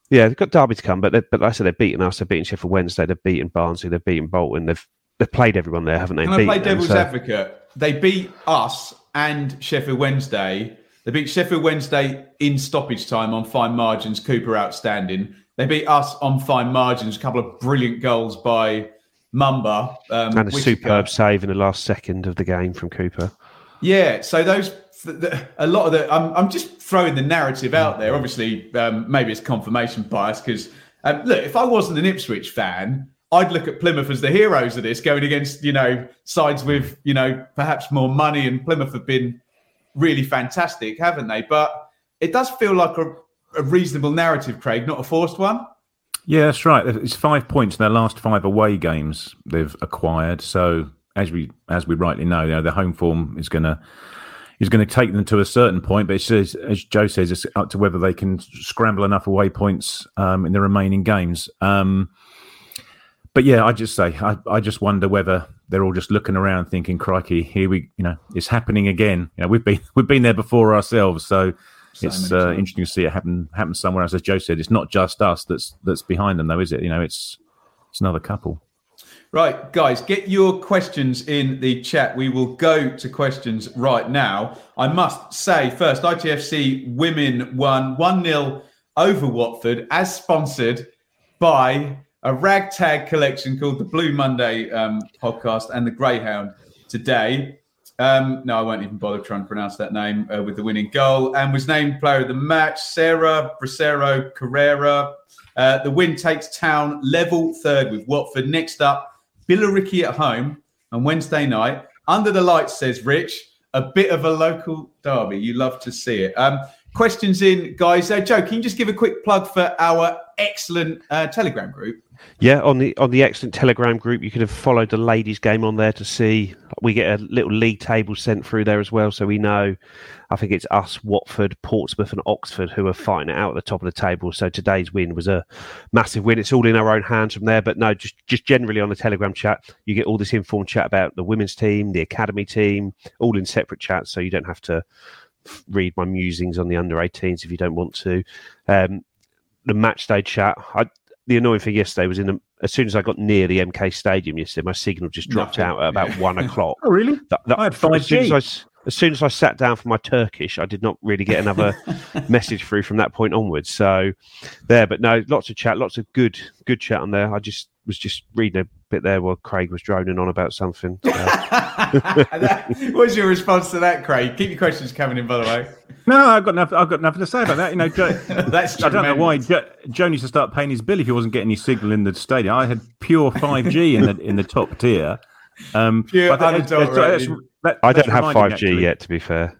Yeah, they've got Derby to come, but but like I said, they've beaten us. They've beaten Sheffield Wednesday. They've beaten Barnsley. They've beaten Bolton. They've they've played everyone there, haven't they? Can I play devil's them, so... advocate? They beat us and Sheffield Wednesday. They beat Sheffield Wednesday in stoppage time on fine margins. Cooper outstanding. They beat us on fine margins. A couple of brilliant goals by Mumba. Um, and a superb save in the last second of the game from Cooper. Yeah, so those a lot of the I'm, I'm just throwing the narrative out there. Obviously, um, maybe it's confirmation bias because um, look, if I wasn't an Ipswich fan, I'd look at Plymouth as the heroes of this, going against you know sides with you know perhaps more money, and Plymouth have been really fantastic, haven't they? But it does feel like a, a reasonable narrative, Craig, not a forced one. Yeah, that's right. It's five points in their last five away games they've acquired. So as we as we rightly know, you know the home form is going to is going to take them to a certain point. But says, as Joe says, it's up to whether they can scramble enough away points um, in the remaining games. Um, but yeah, I just say I, I just wonder whether they're all just looking around, thinking, "Crikey, here we, you know, it's happening again." You know, we've been we've been there before ourselves, so so it's uh, interesting to see it happen happen somewhere else. As Joe said, it's not just us that's that's behind them, though, is it? You know, it's it's another couple. Right, guys, get your questions in the chat. We will go to questions right now. I must say first, ITFC women won 1 0 over Watford, as sponsored by a ragtag collection called the Blue Monday um, podcast and the Greyhound today. Um, no, I won't even bother trying to pronounce that name uh, with the winning goal and was named player of the match. Sarah Bracero Carrera. Uh, the win takes town level third with Watford. Next up, Billericay at home on Wednesday night. Under the lights, says Rich. A bit of a local derby. You love to see it. Um, questions in, guys. Uh, Joe, can you just give a quick plug for our excellent uh, Telegram group? Yeah, on the on the excellent Telegram group, you could have followed the ladies' game on there to see. We get a little league table sent through there as well, so we know. I think it's us, Watford, Portsmouth, and Oxford who are fighting it out at the top of the table. So today's win was a massive win. It's all in our own hands from there, but no, just just generally on the Telegram chat, you get all this informed chat about the women's team, the academy team, all in separate chats, so you don't have to read my musings on the under 18s if you don't want to. Um, the match day chat. I, the annoying thing yesterday was in the, as soon as I got near the MK Stadium yesterday, my signal just dropped Nothing. out at about one o'clock. Oh, really? That- that- I had 5G. as I s- as soon as I sat down for my Turkish, I did not really get another message through from that point onwards. So there, but no, lots of chat, lots of good, good chat on there. I just was just reading a bit there while Craig was droning on about something. So- What's your response to that, Craig? Keep your questions coming in, by the way. No, I've got nothing. I've got nothing to say about that. You know, Joe, That's I don't know why tremendous. Joe, Joe needs to start paying his bill if he wasn't getting any signal in the stadium. I had pure five G in the in the top tier. Um, Pure but that- unadulterated. That- I don't have five G actually. yet, to be fair.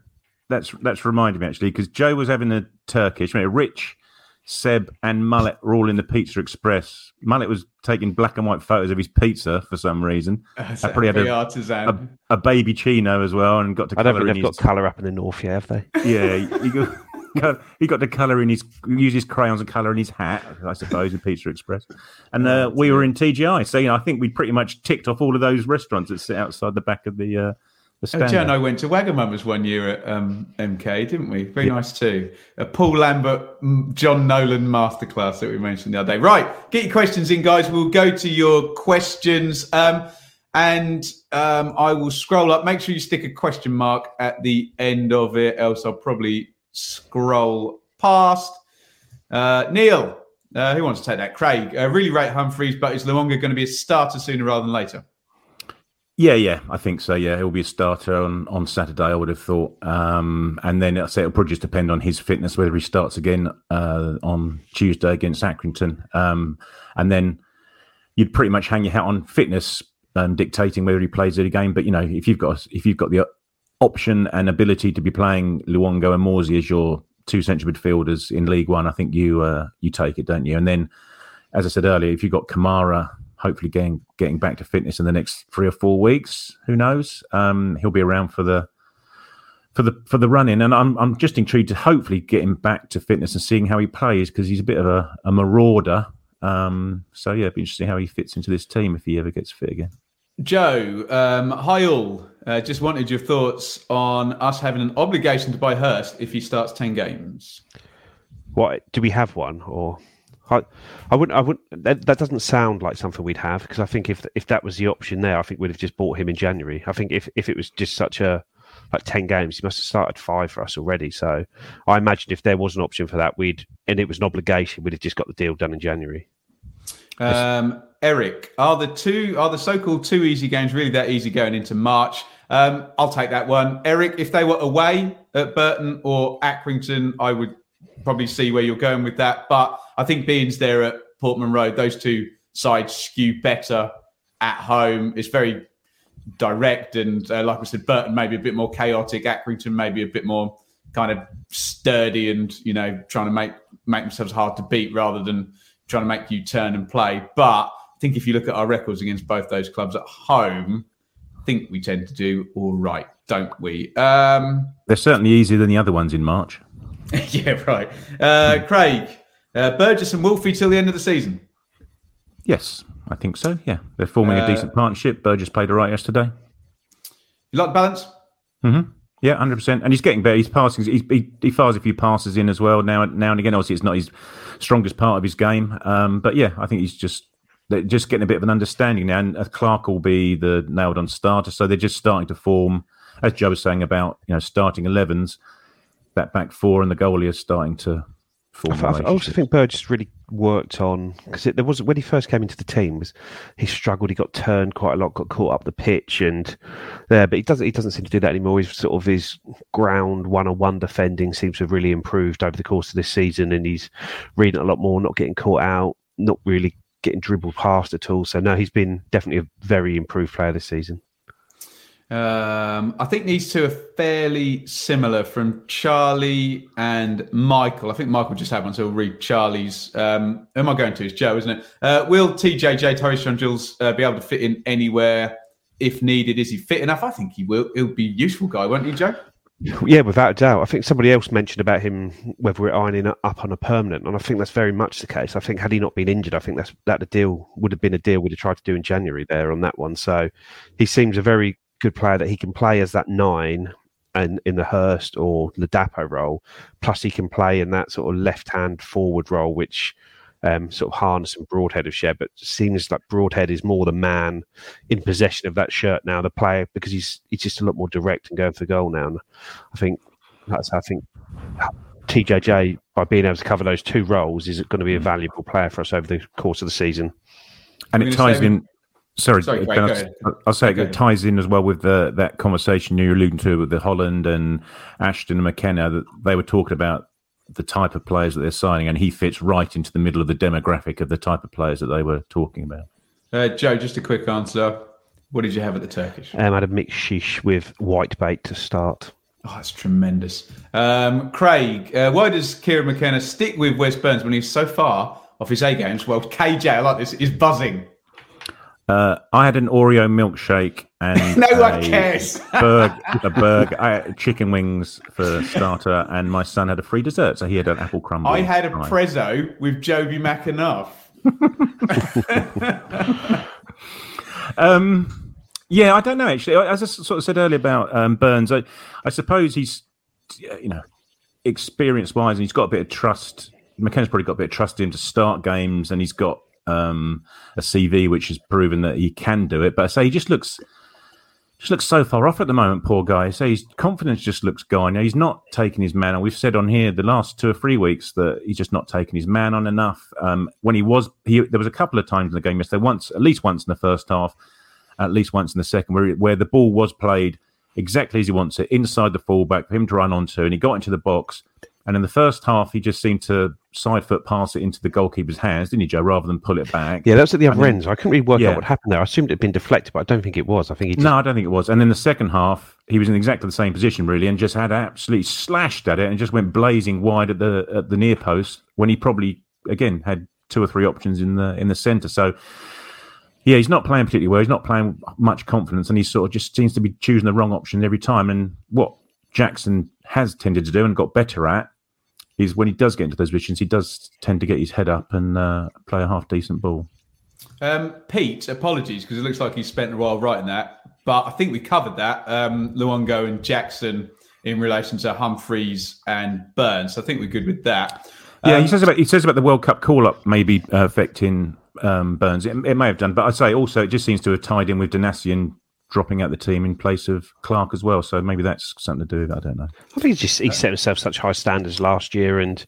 That's that's reminded me actually because Joe was having a Turkish. I mean, Rich, Seb, and Mullet were all in the Pizza Express. Mullet was taking black and white photos of his pizza for some reason. That's I probably had a, artisan. a, a baby chino as well, and got to I don't colour think in they've his got colour up in the north yet, have they? yeah, he got, got- he got the colour in his use his crayons and colour in his hat, I suppose, in Pizza Express. And uh, we were in TGI, so you know, I think we pretty much ticked off all of those restaurants that sit outside the back of the uh, the Oh, stand. Joe and. I went to Wagamama's one year at um, MK, didn't we? Very nice too. A Paul Lambert, mm, John Nolan masterclass that we mentioned the other day. Right, get your questions in, guys. We'll go to your questions. Um, and um, I will scroll up. Make sure you stick a question mark at the end of it, else I'll probably scroll past. Uh, Neil, uh, who wants to take that? Craig, uh, really rate Humphreys, but is Luongo going to be a starter sooner rather than later? Yeah, yeah, I think so. Yeah, he'll be a starter on, on Saturday. I would have thought, um, and then I'll say it'll probably just depend on his fitness whether he starts again uh, on Tuesday against Accrington, um, and then you'd pretty much hang your hat on fitness um, dictating whether he plays it again. But you know, if you've got if you've got the option and ability to be playing Luongo and Morsy as your two central midfielders in League One, I think you uh, you take it, don't you? And then, as I said earlier, if you've got Kamara hopefully getting getting back to fitness in the next three or four weeks, who knows? Um, he'll be around for the for the for the running, and I'm I'm just intrigued to hopefully get him back to fitness and seeing how he plays because he's a bit of a, a marauder. Um, so yeah, it'd be interesting how he fits into this team if he ever gets fit again. Joe, um, hi all. Uh, just wanted your thoughts on us having an obligation to buy Hirst if he starts ten games. What do we have one or? I, I wouldn't. I wouldn't. That, that doesn't sound like something we'd have because I think if if that was the option there, I think we'd have just bought him in January. I think if, if it was just such a like ten games, he must have started five for us already. So I imagine if there was an option for that, we'd and it was an obligation, we'd have just got the deal done in January. Um, Eric, are the two are the so-called two easy games really that easy going into March? Um, I'll take that one, Eric. If they were away at Burton or Accrington, I would probably see where you're going with that. But I think being's there at Portman Road, those two sides skew better at home. It's very direct, and uh, like I said, Burton maybe a bit more chaotic. Accrington maybe a bit more kind of sturdy, and you know, trying to make make themselves hard to beat rather than trying to make you turn and play. But I think if you look at our records against both those clubs at home, I think we tend to do all right, don't we? Um, They're certainly easier than the other ones in March. yeah, right. Uh, Craig, uh, Burgess and Wolfie till the end of the season. Yes, I think so. Yeah, they're forming Uh, a decent partnership. Burgess played all right yesterday. You like the balance? Mm-hmm. Yeah, hundred percent. And he's getting better. He's passing. He's, he he fires a few passes in as well now now and again. Obviously, it's not his strongest part of his game. Um, but yeah, I think he's just just getting a bit of an understanding now. And uh, Clarke will be the nailed on starter, so they're just starting to form. As Joe was saying about you know starting 11s, that back four and the goalie is starting to form. I, I also think Burgess really worked on because there was when he first came into the team was he struggled he got turned quite a lot got caught up the pitch and there but he doesn't he doesn't seem to do that anymore. He's sort of his ground one on one defending seems to have really improved over the course of this season and he's reading a lot more not getting caught out not really getting dribbled past at all. So no he's been definitely a very improved player this season Um, I think these two are fairly similar from Charlie and Michael. I think Michael just had one, so we'll read Charlie's. Um, who am I going to? It's Joe, isn't it? Uh, will TJJ, Torres Jules, uh, be able to fit in anywhere if needed? Is he fit enough? I think he will. He'll be a useful guy, won't he, Joe? Yeah, without a doubt. I think somebody else mentioned about him whether we're ironing up on a permanent, and I think that's very much the case. I think had he not been injured, I think that's that the deal would have been a deal we'd have tried to do in January there on that one. So he seems a very good player that he can play as that nine and in the Hirst or Ladapo role. Plus, he can play in that sort of left hand forward role, which um, sort of Harness and Broadhead have shared. But it seems like Broadhead is more the man in possession of that shirt now, the player, because he's he's just a lot more direct and going for goal now. And I think that's I think TJJ by being able to cover those two roles is going to be a valuable player for us over the course of the season. and I'm it ties in. Sorry, Sorry, Ben, Craig, go I'll, ahead. I'll say Go it ahead. ties in as well with the, that conversation you're alluding to with the Holland and Ashton and McKenna that they were talking about the type of players that they're signing, and he fits right into the middle of the demographic of the type of players that they were talking about. Uh, Joe, just a quick answer. What did you have at the Turkish? Um, I had a mixed shish with white bait to start. Oh, that's tremendous. Um, Craig, uh, why does Kieran McKenna stick with Wes Burns when he's so far off his A games? Well, KJ, I like this, is buzzing. Uh, I had an Oreo milkshake and No a one cares. A Berg, I, chicken wings for starter, and my son had a free dessert, so he had an apple crumble. I had a Right. prezzo with Jobi McAnuff. Um, yeah, I don't know actually. As I sort of said earlier about um, Burns, I, I suppose he's, you know, experience wise, and he's got a bit of trust. McKenna's probably got a bit of trust in him to start games, and he's got um, a CV which has proven that he can do it. But I say he just looks. Just looks so far off at the moment, poor guy. So his confidence just looks gone. Now, he's not taking his man on. We've said on here the last two or three weeks that he's just not taking his man on enough. Um, when he was, he, there was a couple of times in the game yesterday. Once, at least once in the first half, at least once in the second, where where the ball was played exactly as he wants it, inside the fullback for him to run onto, and he got into the box. And in the first half, he just seemed to side foot pass it into the goalkeeper's hands, didn't he, Joe, rather than pull it back? Yeah, that was at the other end. So I couldn't really work Yeah. out what happened there. I assumed it had been deflected, but I don't think it was. I think he just No, I don't think it was. And in the second half, he was in exactly the same position, really, and just had absolutely slashed at it and just went blazing wide at the at the near post when he probably again had two or three options in the in the centre. So yeah, he's not playing particularly well. He's not playing much confidence, and he sort of just seems to be choosing the wrong option every time. And what Jackson has tended to do and got better at is when he does get into those positions, he does tend to get his head up and uh, play a half decent ball. Um, Pete, apologies because it looks like he spent a while writing that, but I think we covered that. Um, Luongo and Jackson in relation to Humphreys and Burns. I think we're good with that. Yeah, Um, he says about he says about the World Cup call up maybe uh, affecting um, Burns. It, it may have done, but I'd say also it just seems to have tied in with Donacien dropping out the team in place of Clarke as well. So maybe that's something to do with it. I don't know. I think he's just he set himself such high standards last year, and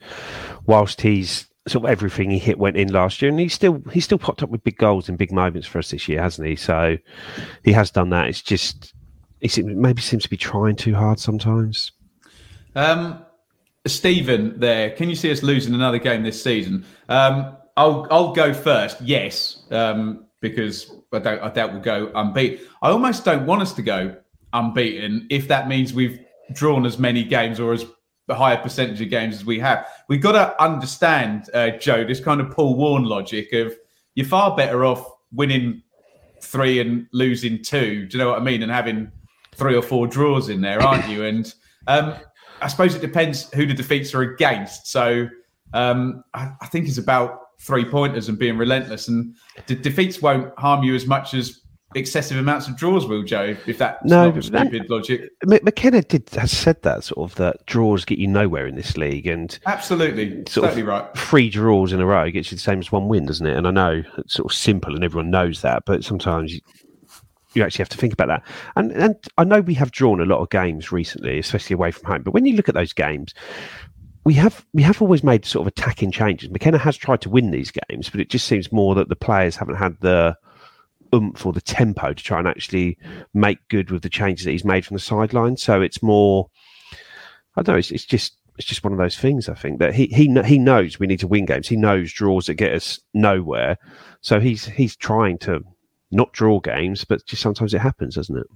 whilst he's sort of everything he hit went in last year, and he still he still popped up with big goals and big moments for us this year, hasn't he? So he has done that. It's just he seem- maybe seems to be trying too hard sometimes. Um, Stephen, there. Can you see us losing another game this season? Um, I'll I'll go first. Yes, um, because I don't I doubt we'll go unbeaten. I almost don't want us to go unbeaten if that means we've drawn as many games or as higher percentage of games as we have. We've got to understand, uh, Joe, this kind of Paul Warren logic of you're far better off winning three and losing two. Do you know what I mean? And having three or four draws in there, aren't you? And um, I suppose it depends who the defeats are against. So um, I, I, think it's about three pointers and being relentless. And the defeats won't harm you as much as excessive amounts of draws will, Joe. If that's no, not stupid logic. McKenna did has said that sort of that draws get you nowhere in this league, and absolutely, totally right. Three draws in a row gets you the same as one win, doesn't it? And I know it's sort of simple, and everyone knows that, but sometimes. You, you actually have to think about that. And and I know we have drawn a lot of games recently, especially away from home. But when you look at those games, we have we have always made sort of attacking changes. McKenna has tried to win these games, but it just seems more that the players haven't had the oomph or the tempo to try and actually make good with the changes that he's made from the sideline. So it's more, I don't know, it's, it's just it's just one of those things. I think that he he he knows we need to win games. He knows draws that get us nowhere. So he's he's trying to not draw games, but just sometimes it happens, doesn't it?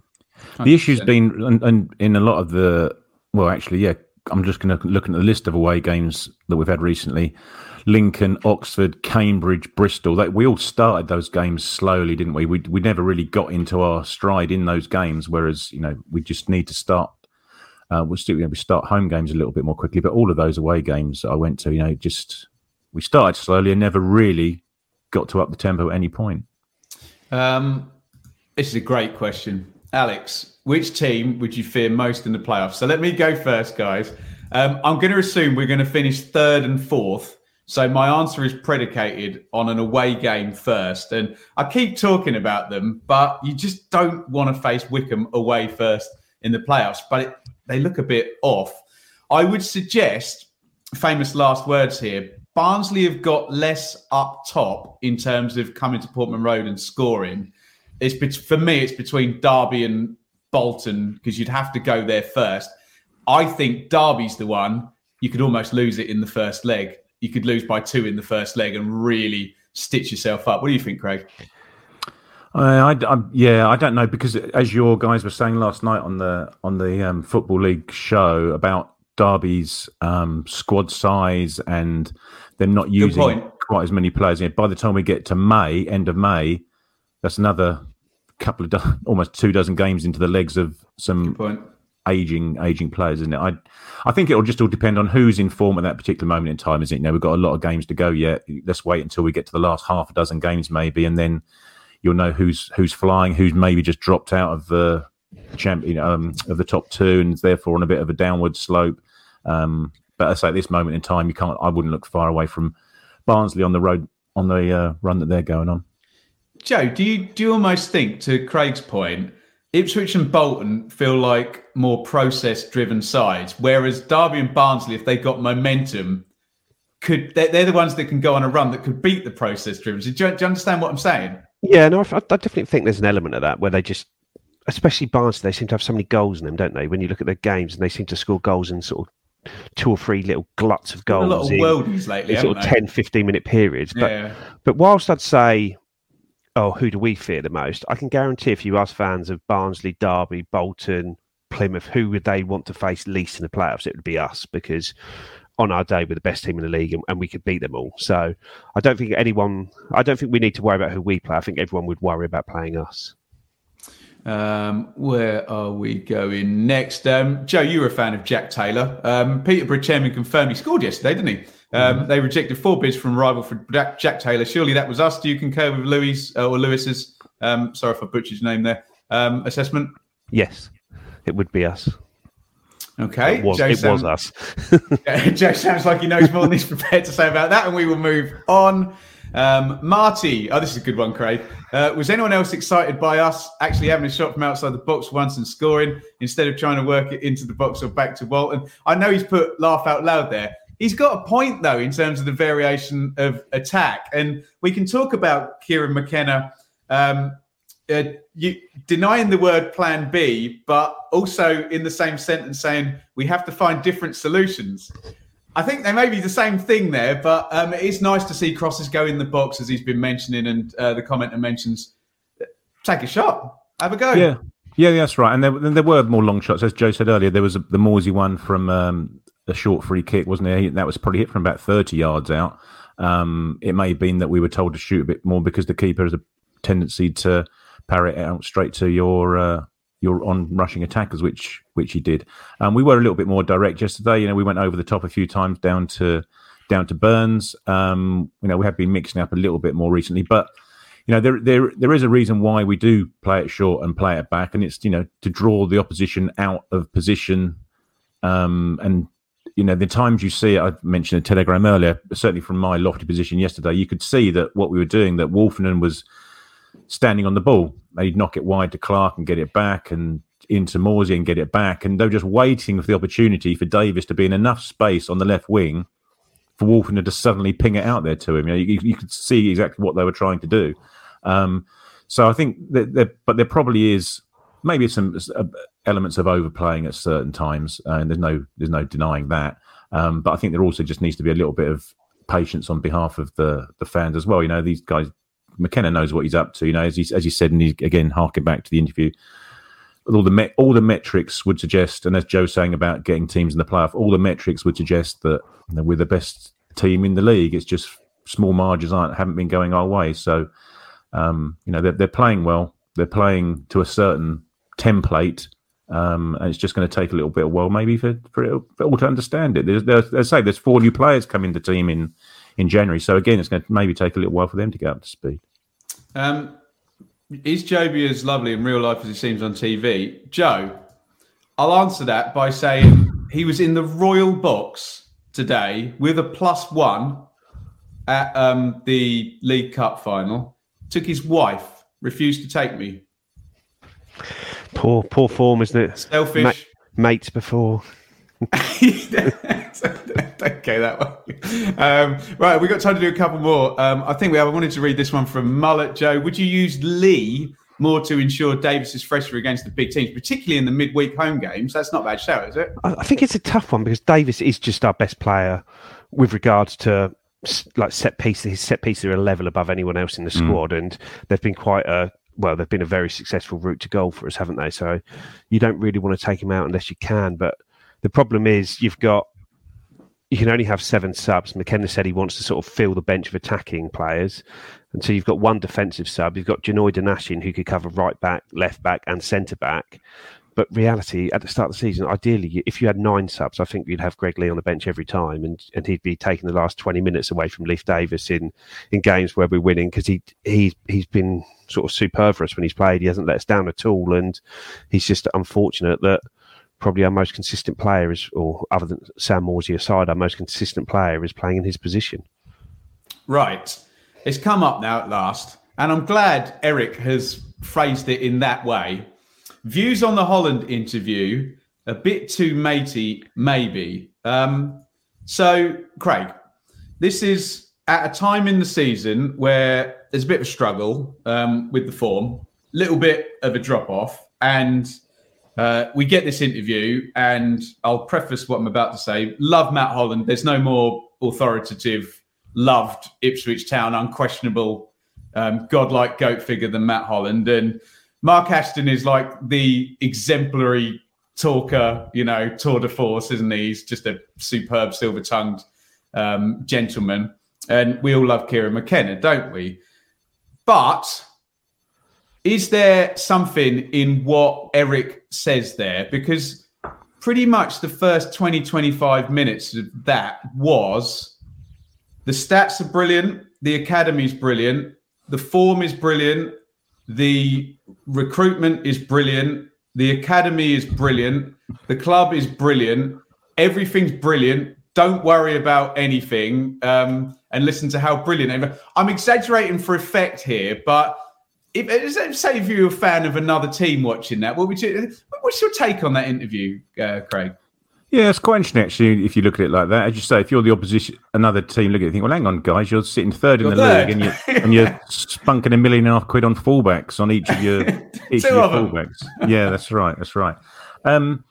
The issue's been, and, and in a lot of the, well, actually, yeah, I'm just going to look at the list of away games that we've had recently. Lincoln, Oxford, Cambridge, Bristol. They, we all started those games slowly, didn't we? we? We never really got into our stride in those games. Whereas, you know, we just need to start. Uh, we'll still, you know, we start home games a little bit more quickly. But all of those away games I went to, you know, just we started slowly and never really got to up the tempo at any point. Um, this is a great question, Alex. Which team would you fear most in the playoffs? So let me go first, guys. Um, I'm going to assume we're going to finish third and fourth so my answer is predicated on an away game first. And I keep talking about them, but you just don't want to face Wycombe away first in the playoffs. But it, they look a bit off. I would suggest, famous last words here, Barnsley have got less up top in terms of coming to Portman Road and scoring. It's for me, it's between Derby and Bolton because you'd have to go there first. I think Derby's the one you could almost lose it in the first leg you could lose by two in the first leg and really stitch yourself up. What do you think, Craig? I, I, yeah, I don't know because as your guys were saying last night on the on the um, football league show about Derby's um, squad size and them not using quite as many players. by the time we get to May, end of May, that's another couple of do- almost two dozen games into the legs of some aging aging players, isn't it? I I think it'll just all depend on who's in form at that particular moment in time, isn't it? You know, we've got a lot of games to go yet. Let's wait until we get to the last half a dozen games, maybe, and then you'll know who's who's flying, who's maybe just dropped out of the champion um, of the top two, and therefore on a bit of a downward slope. Um, but I say at this moment in time, you can't. I wouldn't look far away from Barnsley on the road on the uh, run that they're going on. Joe, do you do you almost think, to Craig's point, Ipswich and Bolton feel like more process driven sides, whereas Derby and Barnsley, if they got momentum, could they're, they're, the ones that can go on a run that could beat the process driven. Do you, do you understand what I'm saying? Yeah, no, I, I, definitely think there's an element of that where they just, especially Barnsley, they seem to have so many goals in them, don't they? When you look at their games and they seem to score goals in sort of two or three little gluts of goals. A lot of worldies lately, in sort of 10, 15 minute periods. But, yeah. but whilst I'd say oh, who do we fear the most? I can guarantee if you ask fans of Barnsley, Derby, Bolton, Plymouth, who would they want to face least in the playoffs? It would be us because on our day we're the best team in the league and, and, we could beat them all. So I don't think anyone, I don't think we need to worry about who we play. I think everyone would worry about playing us. Um, where are we going next? Um, Joe, you were a fan of Jack Taylor. Um, Peterborough chairman confirmed he scored yesterday, didn't he? Um, mm-hmm. They rejected four bids from rival for Jack, Jack, Taylor. Surely that was us. Do you concur with Louis uh, or Lewis's? Um, sorry if I butchered your name there. Um, assessment. Yes, it would be us. Okay, it was, it was us. Joe sounds like he knows more than he's prepared to say about that, and we will move on. Um, Marty, oh, this is a good one, Craig. Uh, was anyone else excited by us actually having a shot from outside the box once and scoring instead of trying to work it into the box or back to Walton? I know he's put laugh out loud there. He's got a point though in terms of the variation of attack, and we can talk about Kieran McKenna um, uh, you, denying the word Plan B, but also in the same sentence saying we have to find different solutions. I think they may be the same thing there, but um, it is nice to see crosses go in the box as he's been mentioning, and uh, the commenter mentions take a shot, have a go. Yeah, yeah, that's right. And there, there were more long shots, as Joe said earlier. There was a, the Morsey one from um, a short free kick, wasn't there? That was probably hit from about 30 yards out. Um, it may have been that we were told to shoot a bit more because the keeper has a tendency to parry it out straight to your uh, your on rushing attackers, which which he did. Um, we were a little bit more direct yesterday. You know, we went over the top a few times down to down to Burns. Um, you know, we have been mixing up a little bit more recently, but you know, there there there is a reason why we do play it short and play it back, and it's you know to draw the opposition out of position. Um, and you know, the times you see I mentioned a telegram earlier, certainly from my lofty position yesterday, you could see that what we were doing, that Woolfenden was standing on the ball. They'd knock it wide to Clarke and get it back, and into Morsy and get it back, and they were just waiting for the opportunity for Davis to be in enough space on the left wing for Woolfenden to suddenly ping it out there to him. You, know, you, you could see exactly what they were trying to do. Um, so I think that, but there probably is maybe some uh, elements of overplaying at certain times, uh, and there's no there's no denying that. Um, but I think there also just needs to be a little bit of patience on behalf of the the fans as well. You know, these guys, McKenna knows what he's up to. You know, as he as he said, and he again harking back to the interview, all the all the metrics would suggest, and as Joe's saying about getting teams in the playoff, all the metrics would suggest that you we're the best team in the league. It's just small margins aren't haven't been going our way. So um, you know they're, they're playing well. They're playing to a certain template, um, and it's just going to take a little bit of while maybe for for, it, for all to understand it. There's, there's, as I say, there's four new players coming to the team in in January, so again, it's going to maybe take a little while for them to get up to speed. Um, is Jobi as lovely in real life as he seems on TV? Joe, I'll answer that by saying he was in the royal box today with a plus one at um, the League Cup final took his wife, refused to take me. Poor, poor form, isn't it? Selfish. Ma- mates before. okay, that one. Um, right, we've got time to do a couple more. Um, I think we have. I wanted to read this one from Mullet Joe. Would you use Leigh more to ensure Davis is fresher against the big teams, particularly in the midweek home games? That's not a bad shout, is it? I think it's a tough one because Davis is just our best player with regards to like set pieces. His set pieces are a level above anyone else in the mm. squad, and they've been quite a well. They've been a very successful route to goal for us, haven't they? So you don't really want to take him out unless you can. But the problem is you've got you can only have seven subs. McKenna said he wants to sort of fill the bench of attacking players. And so you've got one defensive sub. You've got Janoi Donacien, who could cover right back, left back, and centre back. But reality, at the start of the season, ideally, if you had nine subs, I think you'd have Greg Leigh on the bench every time, and, and he'd be taking the last twenty minutes away from Leif Davis in, in games where we're winning because he he he's been sort of superb for us when he's played. He hasn't let us down at all, and he's just unfortunate that probably our most consistent player is, or other than Sam Morsy aside, our most consistent player is playing in his position. Right, it's come up now at last, and I'm glad Eric has phrased it in that way Views on the Holland interview, a bit too matey, maybe. Um, so, Craig, this is at a time in the season where there's a bit of a struggle um, with the form, little bit of a drop off, and uh, we get this interview. And I'll preface what I'm about to say. Love Matt Holland. There's no more authoritative, loved Ipswich Town, unquestionable, um, godlike goat figure than Matt Holland, and Mark Ashton is like the exemplary talker, you know, tour de force, isn't he? He's just a superb silver tongued um, gentleman. And we all love Kieran McKenna, don't we? But is there something in what Eric says there? Because pretty much the first 20, 25 minutes of that was the stats are brilliant, the academy's brilliant, the form is brilliant, the recruitment is brilliant. The academy is brilliant. The club is brilliant. Everything's brilliant. Don't worry about anything um, and listen to how brilliant. I'm exaggerating for effect here, but if, say if you're a fan of another team watching that, what would you, what's your take on that interview, uh, Craig? Yeah, it's quite interesting actually. If you look at it like that, as you say, if you're the opposition, another team, look at it, think, well, hang on, guys, you're sitting third in the third. league, and you're and you're spunking a million and a half quid on fullbacks on each of your each of your fullbacks. Yeah, that's right, that's right. Um,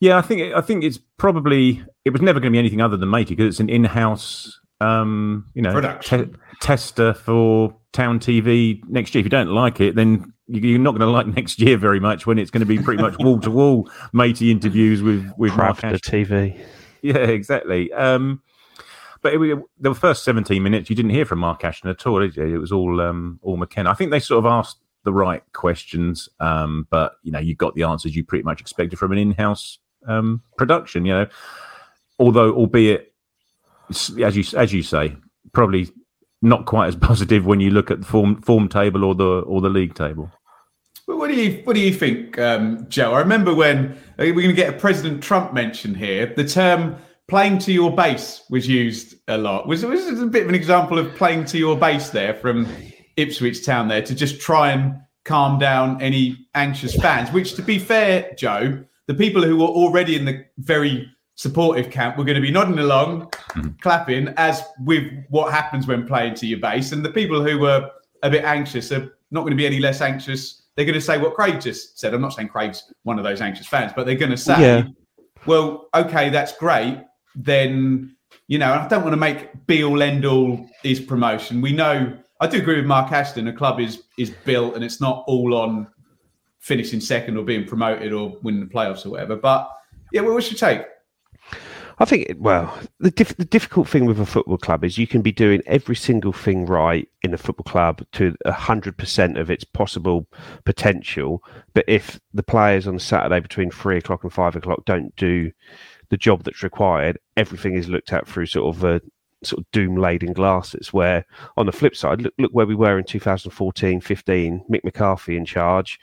yeah, I think I think it's probably it was never going to be anything other than matey because it's an in-house, um, you know, te- tester for Town TV next year. If you don't like it, then you're not going to like next year very much when it's going to be pretty much wall to wall matey interviews with with Mark TV. Yeah, exactly. Um, but it, the first 17 minutes, you didn't hear from Mark Ashton at all, did you? It was all um, all McKenna. I think they sort of asked the right questions, um, but you know, you got the answers you pretty much expected from an in-house um, production. You know, although albeit as you as you say, probably not quite as positive when you look at the form form table or the or the league table. Well, what do you what do you think, um, Joe? I remember when uh, we're going to get a President Trump mention here. The term "playing to your base" was used a lot. Was was a bit of an example of playing to your base there from Ipswich Town there to just try and calm down any anxious fans. Which, to be fair, Joe, the people who were already in the very supportive camp were going to be nodding along, mm-hmm. clapping, as with what happens when playing to your base. And the people who were a bit anxious are not going to be any less anxious. They're going to say what Craig just said. I'm not saying Craig's one of those anxious fans, but they're going to say, yeah. well, okay, that's great. Then, you know, I don't want to make be all end all is promotion. We know, I do agree with Mark Ashton. A club is is built and it's not all on finishing second or being promoted or winning the playoffs or whatever. But yeah, well, what's your take? I think, well, the, dif- the difficult thing with a football club is you can be doing every single thing right in a football club to 100% of its possible potential. But if the players on Saturday between three o'clock and five o'clock don't do the job that's required, everything is looked at through sort of a sort of doom laden glasses. Where on the flip side, look, look where we were in 2014 15, Mick McCarthy in charge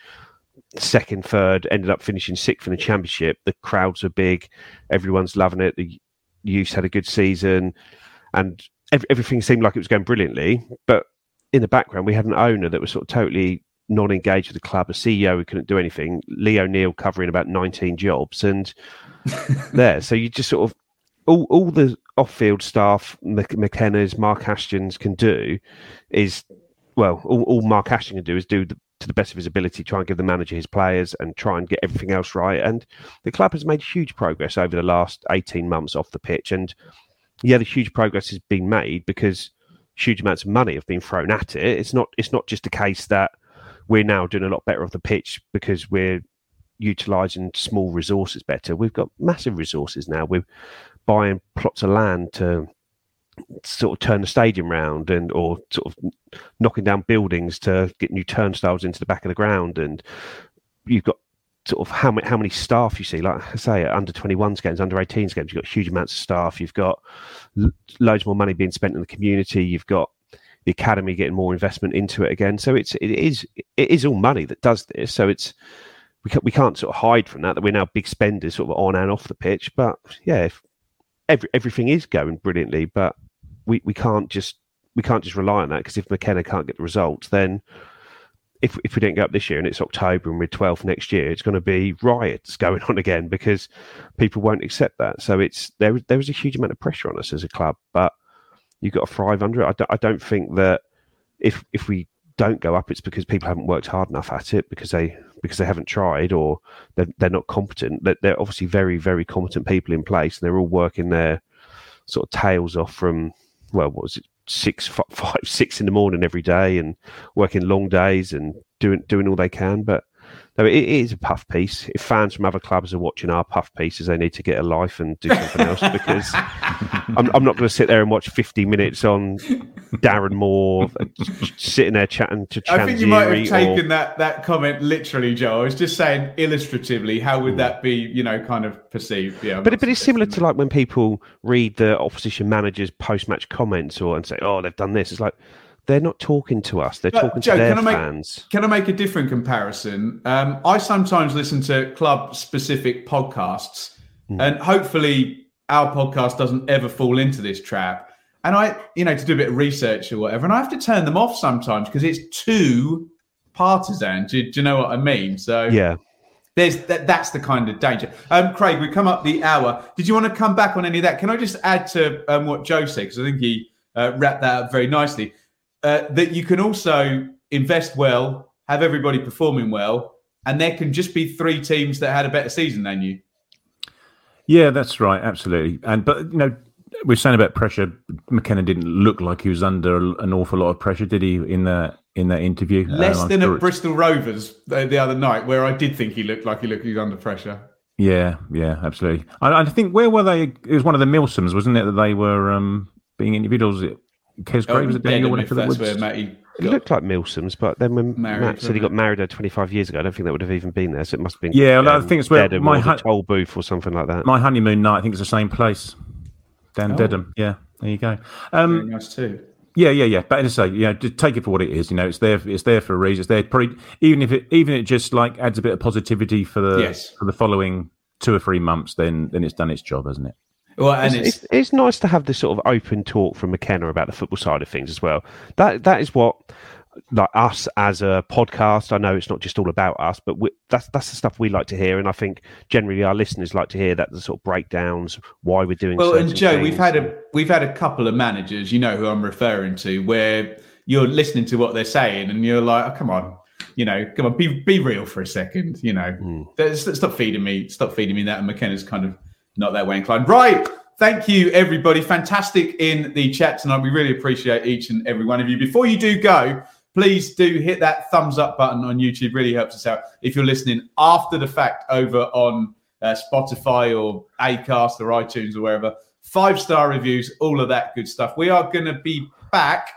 second, third, ended up finishing sixth in the championship. The crowds are big, everyone's loving it. The youth had a good season, and every, everything seemed like it was going brilliantly. But in the background, we had an owner that was sort of totally non-engaged with the club, a CEO who couldn't do anything, Lee O'Neill covering about 19 jobs, and there. So you just sort of all all the off-field staff, McKenna's, Mark Ashton's can do is well, all, all Mark Ashton can do is do the, to the best of his ability, try and give the manager his players and try and get everything else right. And the club has made huge progress over the last 18 months off the pitch. And yeah, the huge progress has been made because huge amounts of money have been thrown at it. It's not it's not just a case that we're now doing a lot better off the pitch because we're utilizing small resources better. We've got massive resources now. We're buying plots of land to sort of turn the stadium round and or sort of knocking down buildings to get new turnstiles into the back of the ground. And you've got sort of how many how many staff you see. Like I say under 21s games under 18s games you've got huge amounts of staff. You've got loads more money being spent in the community. You've got the academy getting more investment into it again. So it's it is it is all money that does this. So it's we can't, we can't sort of hide from that that we're now big spenders sort of on and off the pitch. But yeah every, everything is going brilliantly but we, we can't just we can't just rely on that because if McKenna can't get the results, then if if we don't go up this year and it's October and we're 12th next year, it's going to be riots going on again because people won't accept that. So it's there there is a huge amount of pressure on us as a club, but you've got to thrive under it. I don't, I don't think that if if we don't go up, it's because people haven't worked hard enough at it because they because they haven't tried or they're, they're not competent. They're, they're obviously very very competent people in place, and they're all working their sort of tails off from well, what was it, six, five, six in the morning every day, and working long days and doing doing all they can. But no, it, it is a puff piece. If fans from other clubs are watching our puff pieces, they need to get a life and do something else because I'm, I'm, not going to sit there and watch 50 minutes on Darren Moore sitting there chatting to Chansiri I think you might have taken or... that, that comment literally, Joe. I was just saying illustratively, how would that be, you know, kind of perceived? Yeah, but, but it's similar to like when people read the opposition manager's post match comments or and say, oh, they've done this. It's like, they're not talking to us. They're but, talking Joe, to their can make, fans. Can I make a different comparison? Um, I sometimes listen to club specific podcasts, mm. and hopefully our podcast doesn't ever fall into this trap. And I, you know, to do a bit of research or whatever, and I have to turn them off sometimes because it's too partisan. Do, do, you know what I mean? So yeah. There's that, that's the kind of danger. Um, Craig, we come up the hour. Did you want to come back on any of that? Can I just add to um, what Joe said? Because I think he uh, wrapped that up very nicely uh, that you can also invest well, have everybody performing well, and there can just be three teams that had a better season than you. Yeah, that's right, absolutely. And but you know, we're saying about pressure. McKenna didn't look like he was under an awful lot of pressure, did he? In that in that interview, less um, than at Bristol Rovers the, the, other night, where I did think he looked like he looked he was under pressure. Yeah, yeah, absolutely. I, I think where were they? It was one of the Milsoms, wasn't it? That they were um, being interviewed, or was it Kesgrave, Oh, was it Daniel? Dedham, Went if for the that's woods? where Matty It looked like Milsom's, but then when Married, Matt said he got married at 25 years ago, I don't think that would have even been there. So it must have been. Yeah, well, I think it's where Dedham my or hu- Talbooth or something like that. My honeymoon night, I think it's the same place. Down Oh. Dedham. Yeah, there you go. Very Um, nice too. yeah, yeah, yeah. But as I say, you know, just take it for what it is. You know, it's there. It's there for a reason. It's there. Probably even if it even if it just like adds a bit of positivity for the Yes. for the following two or three months. Then then it's done its job, hasn't it? Well, and it's, it's, it's, it's nice to have this sort of open talk from McKenna about the football side of things as well. That that is what like us as a podcast. I know it's not just all about us, but we, that's that's the stuff we like to hear, and I think generally our listeners like to hear that the sort of breakdowns, why we're doing. well, and Joe, we've had a we've had a couple of managers, you know, who I'm referring to, where you're listening to what they're saying, and you're like, oh, come on, you know, come on, be be real for a second, you know. Hmm. There's- stop feeding me, stop feeding me that. And McKenna's kind of not that way inclined, right? Thank you, everybody. Fantastic in the chat tonight. We really appreciate each and every one of you. Before you do go, please do hit that thumbs up button on YouTube. Really helps us out. If you're listening after the fact over on uh, Spotify or Acast or iTunes or wherever, five star reviews, all of that good stuff. We are going to be back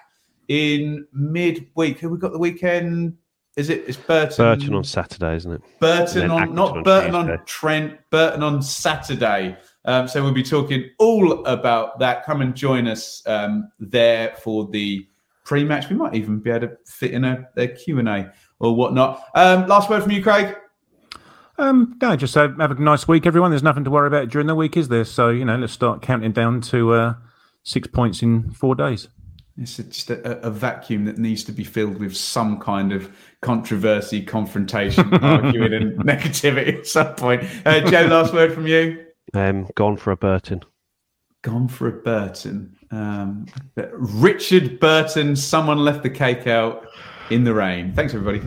in midweek. Have we got the weekend? Is it? It's Burton. Burton on Saturday, isn't it? Burton on Accrington not on Burton on Tuesday. Trent, Burton on Saturday. Um, so we'll be talking all about that. Come and join us um, there for the pre-match. We might even be able to fit in a, a Q and A or whatnot. Um, last word from you, Craig. Um, no, just uh, have a nice week, everyone. There's nothing to worry about during the week, is there? So you know, let's start counting down to uh, six points in four days. It's just a, a vacuum that needs to be filled with some kind of controversy, confrontation, arguing, and negativity at some point. Uh, Joe, last word from you. Um, gone for a Burton. Gone for a Burton. Um, Richard Burton. Someone left the cake out in the rain. Thanks, everybody.